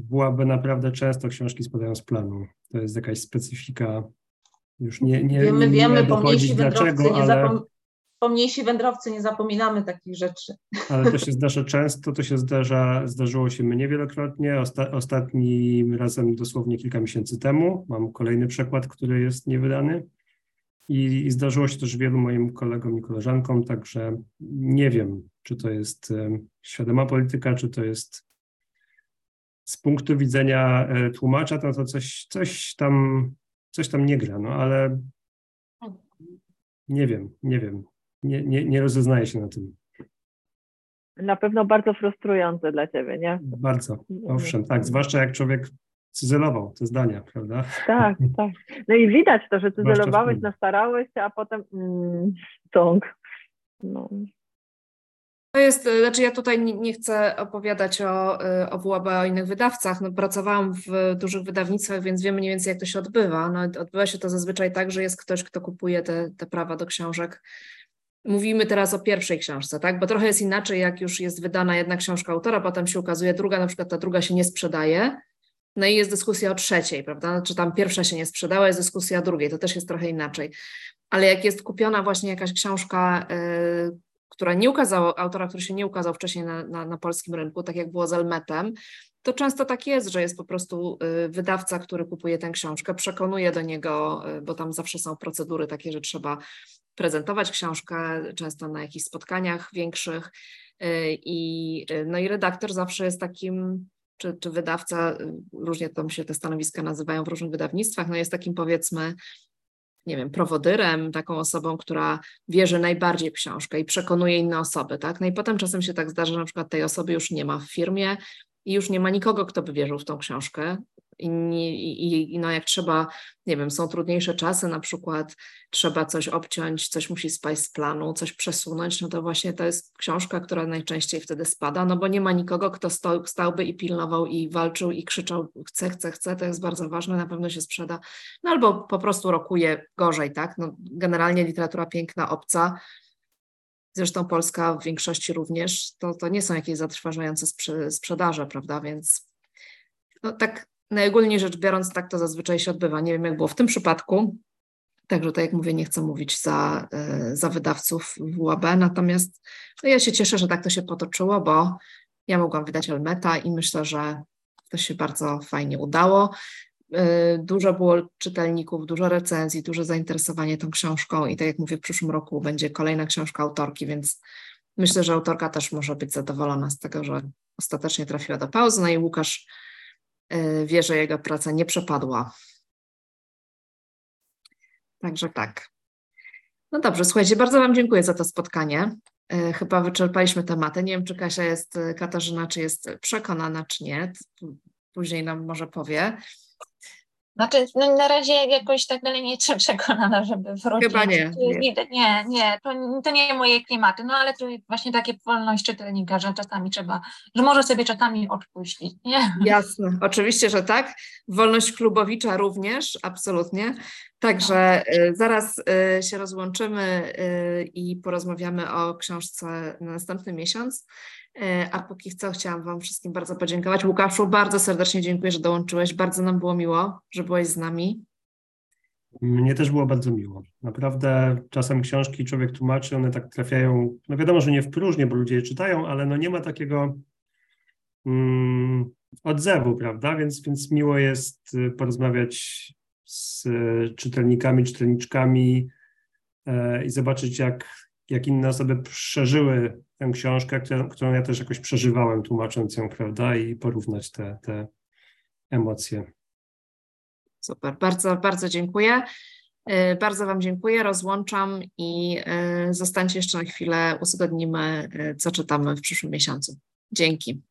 WAB naprawdę często książki spadają z planu. To jest jakaś specyfika. Już nie, nie, wiemy, nie wiemy, pomniejsi dlaczego, nie ale... Zapom... Pomniejsi wędrowcy, nie zapominamy takich rzeczy. [laughs] Ale to się zdarza często, to się zdarza, zdarzyło się mnie wielokrotnie. Osta, ostatnim razem dosłownie kilka miesięcy temu. Mam kolejny przekład, który jest niewydany. I, I zdarzyło się też wielu moim kolegom i koleżankom, także nie wiem, czy to jest świadoma polityka, czy to jest z punktu widzenia e, tłumacza, to, to coś, coś, tam, coś tam nie gra, no ale nie wiem, nie wiem, nie, nie, nie rozeznaję się na tym. Na pewno bardzo frustrujące dla ciebie, nie? Bardzo, owszem, tak, zwłaszcza jak człowiek cyzelował te zdania, prawda? Tak, [laughs] tak. No i widać to, że cyzelowałeś, nastarałeś się, a potem mm, tąg. No. To jest, znaczy ja tutaj nie chcę opowiadać o, o WAB, o innych wydawcach. No, pracowałam w dużych wydawnictwach, więc wiem mniej więcej, jak to się odbywa. No, odbywa się to zazwyczaj tak, że jest ktoś, kto kupuje te, te prawa do książek. Mówimy teraz o pierwszej książce, tak? Bo trochę jest inaczej, jak już jest wydana jedna książka autora, potem się ukazuje druga, na przykład ta druga się nie sprzedaje no i jest dyskusja o trzeciej, prawda? Czy tam pierwsza się nie sprzedała, jest dyskusja o drugiej, to też jest trochę inaczej. Ale jak jest kupiona właśnie jakaś książka, yy, która nie ukazała, autora, który się nie ukazał wcześniej na, na, na polskim rynku, tak jak było z Elmetem, to często tak jest, że jest po prostu y, wydawca, który kupuje tę książkę, przekonuje do niego, y, bo tam zawsze są procedury takie, że trzeba prezentować książkę, często na jakichś spotkaniach większych. Y, I, no i redaktor zawsze jest takim czy, czy wydawca, różnie tam się te stanowiska nazywają w różnych wydawnictwach, no jest takim powiedzmy, nie wiem, prowodyrem, taką osobą, która wierzy najbardziej w książkę i przekonuje inne osoby, tak? No i potem czasem się tak zdarza, że na przykład tej osoby już nie ma w firmie i już nie ma nikogo, kto by wierzył w tą książkę i, i, no jak trzeba, nie wiem, są trudniejsze czasy, na przykład trzeba coś obciąć, coś musi spaść z planu, coś przesunąć, no to właśnie to jest książka, która najczęściej wtedy spada, no bo nie ma nikogo, kto stał, stałby i pilnował i walczył i krzyczał chcę, chcę, chcę, to jest bardzo ważne, na pewno się sprzeda, no albo po prostu rokuje gorzej, tak, no generalnie literatura piękna, obca, Zresztą Polska w większości również, to, to nie są jakieś zatrważające sprzedaże, prawda? Więc no, tak najogólniej rzecz biorąc, tak to zazwyczaj się odbywa. Nie wiem, jak było w tym przypadku. Także, tak jak mówię, nie chcę mówić za, e, za wydawców w UAB, natomiast no ja się cieszę, że tak to się potoczyło, bo ja mogłam wydać Elmeta i myślę, że to się bardzo fajnie udało. E, dużo było czytelników, dużo recenzji, duże zainteresowanie tą książką i tak jak mówię, w przyszłym roku będzie kolejna książka autorki, więc myślę, że autorka też może być zadowolona z tego, że ostatecznie trafiła do pauzy. No i Łukasz wie, że jego praca nie przepadła. Także tak. No dobrze, słuchajcie, bardzo Wam dziękuję za to spotkanie. Y, chyba wyczerpaliśmy tematy. Nie wiem, czy Kasia jest, y, Katarzyna, czy jest przekonana, czy nie. Później nam może powie. Znaczy, no na razie jakoś tak dalej nie jestem [laughs] przekonana, żeby wrócić. Chyba nie. Nie, nie, nie to, to nie moje klimaty, no ale to właśnie takie wolność czytelnika, że czasami trzeba, że może sobie czasami odpuścić, nie? [laughs] Jasne, oczywiście, że tak. Wolność klubowicza również, absolutnie. Także y, zaraz y, się rozłączymy y, i porozmawiamy o książce na następny miesiąc. E, a póki co chciałam Wam wszystkim bardzo podziękować. Łukaszu, bardzo serdecznie dziękuję, że dołączyłeś. Bardzo nam było miło, że byłeś z nami. Mnie też było bardzo miło. Naprawdę czasem książki człowiek tłumaczy, one tak trafiają, no wiadomo, że nie w próżnię, bo ludzie je czytają, ale no nie ma takiego mm, odzewu, prawda? Więc, więc miło jest y, porozmawiać z czytelnikami, czytelniczkami e, i zobaczyć, jak, jak inne osoby przeżyły tę książkę, którą, ja też jakoś przeżywałem, tłumacząc ją, prawda, i porównać te, te emocje. Super, bardzo, bardzo dziękuję. E, bardzo Wam dziękuję, rozłączam i e, zostańcie jeszcze na chwilę, uzgodnimy, e, co czytamy w przyszłym miesiącu. Dzięki.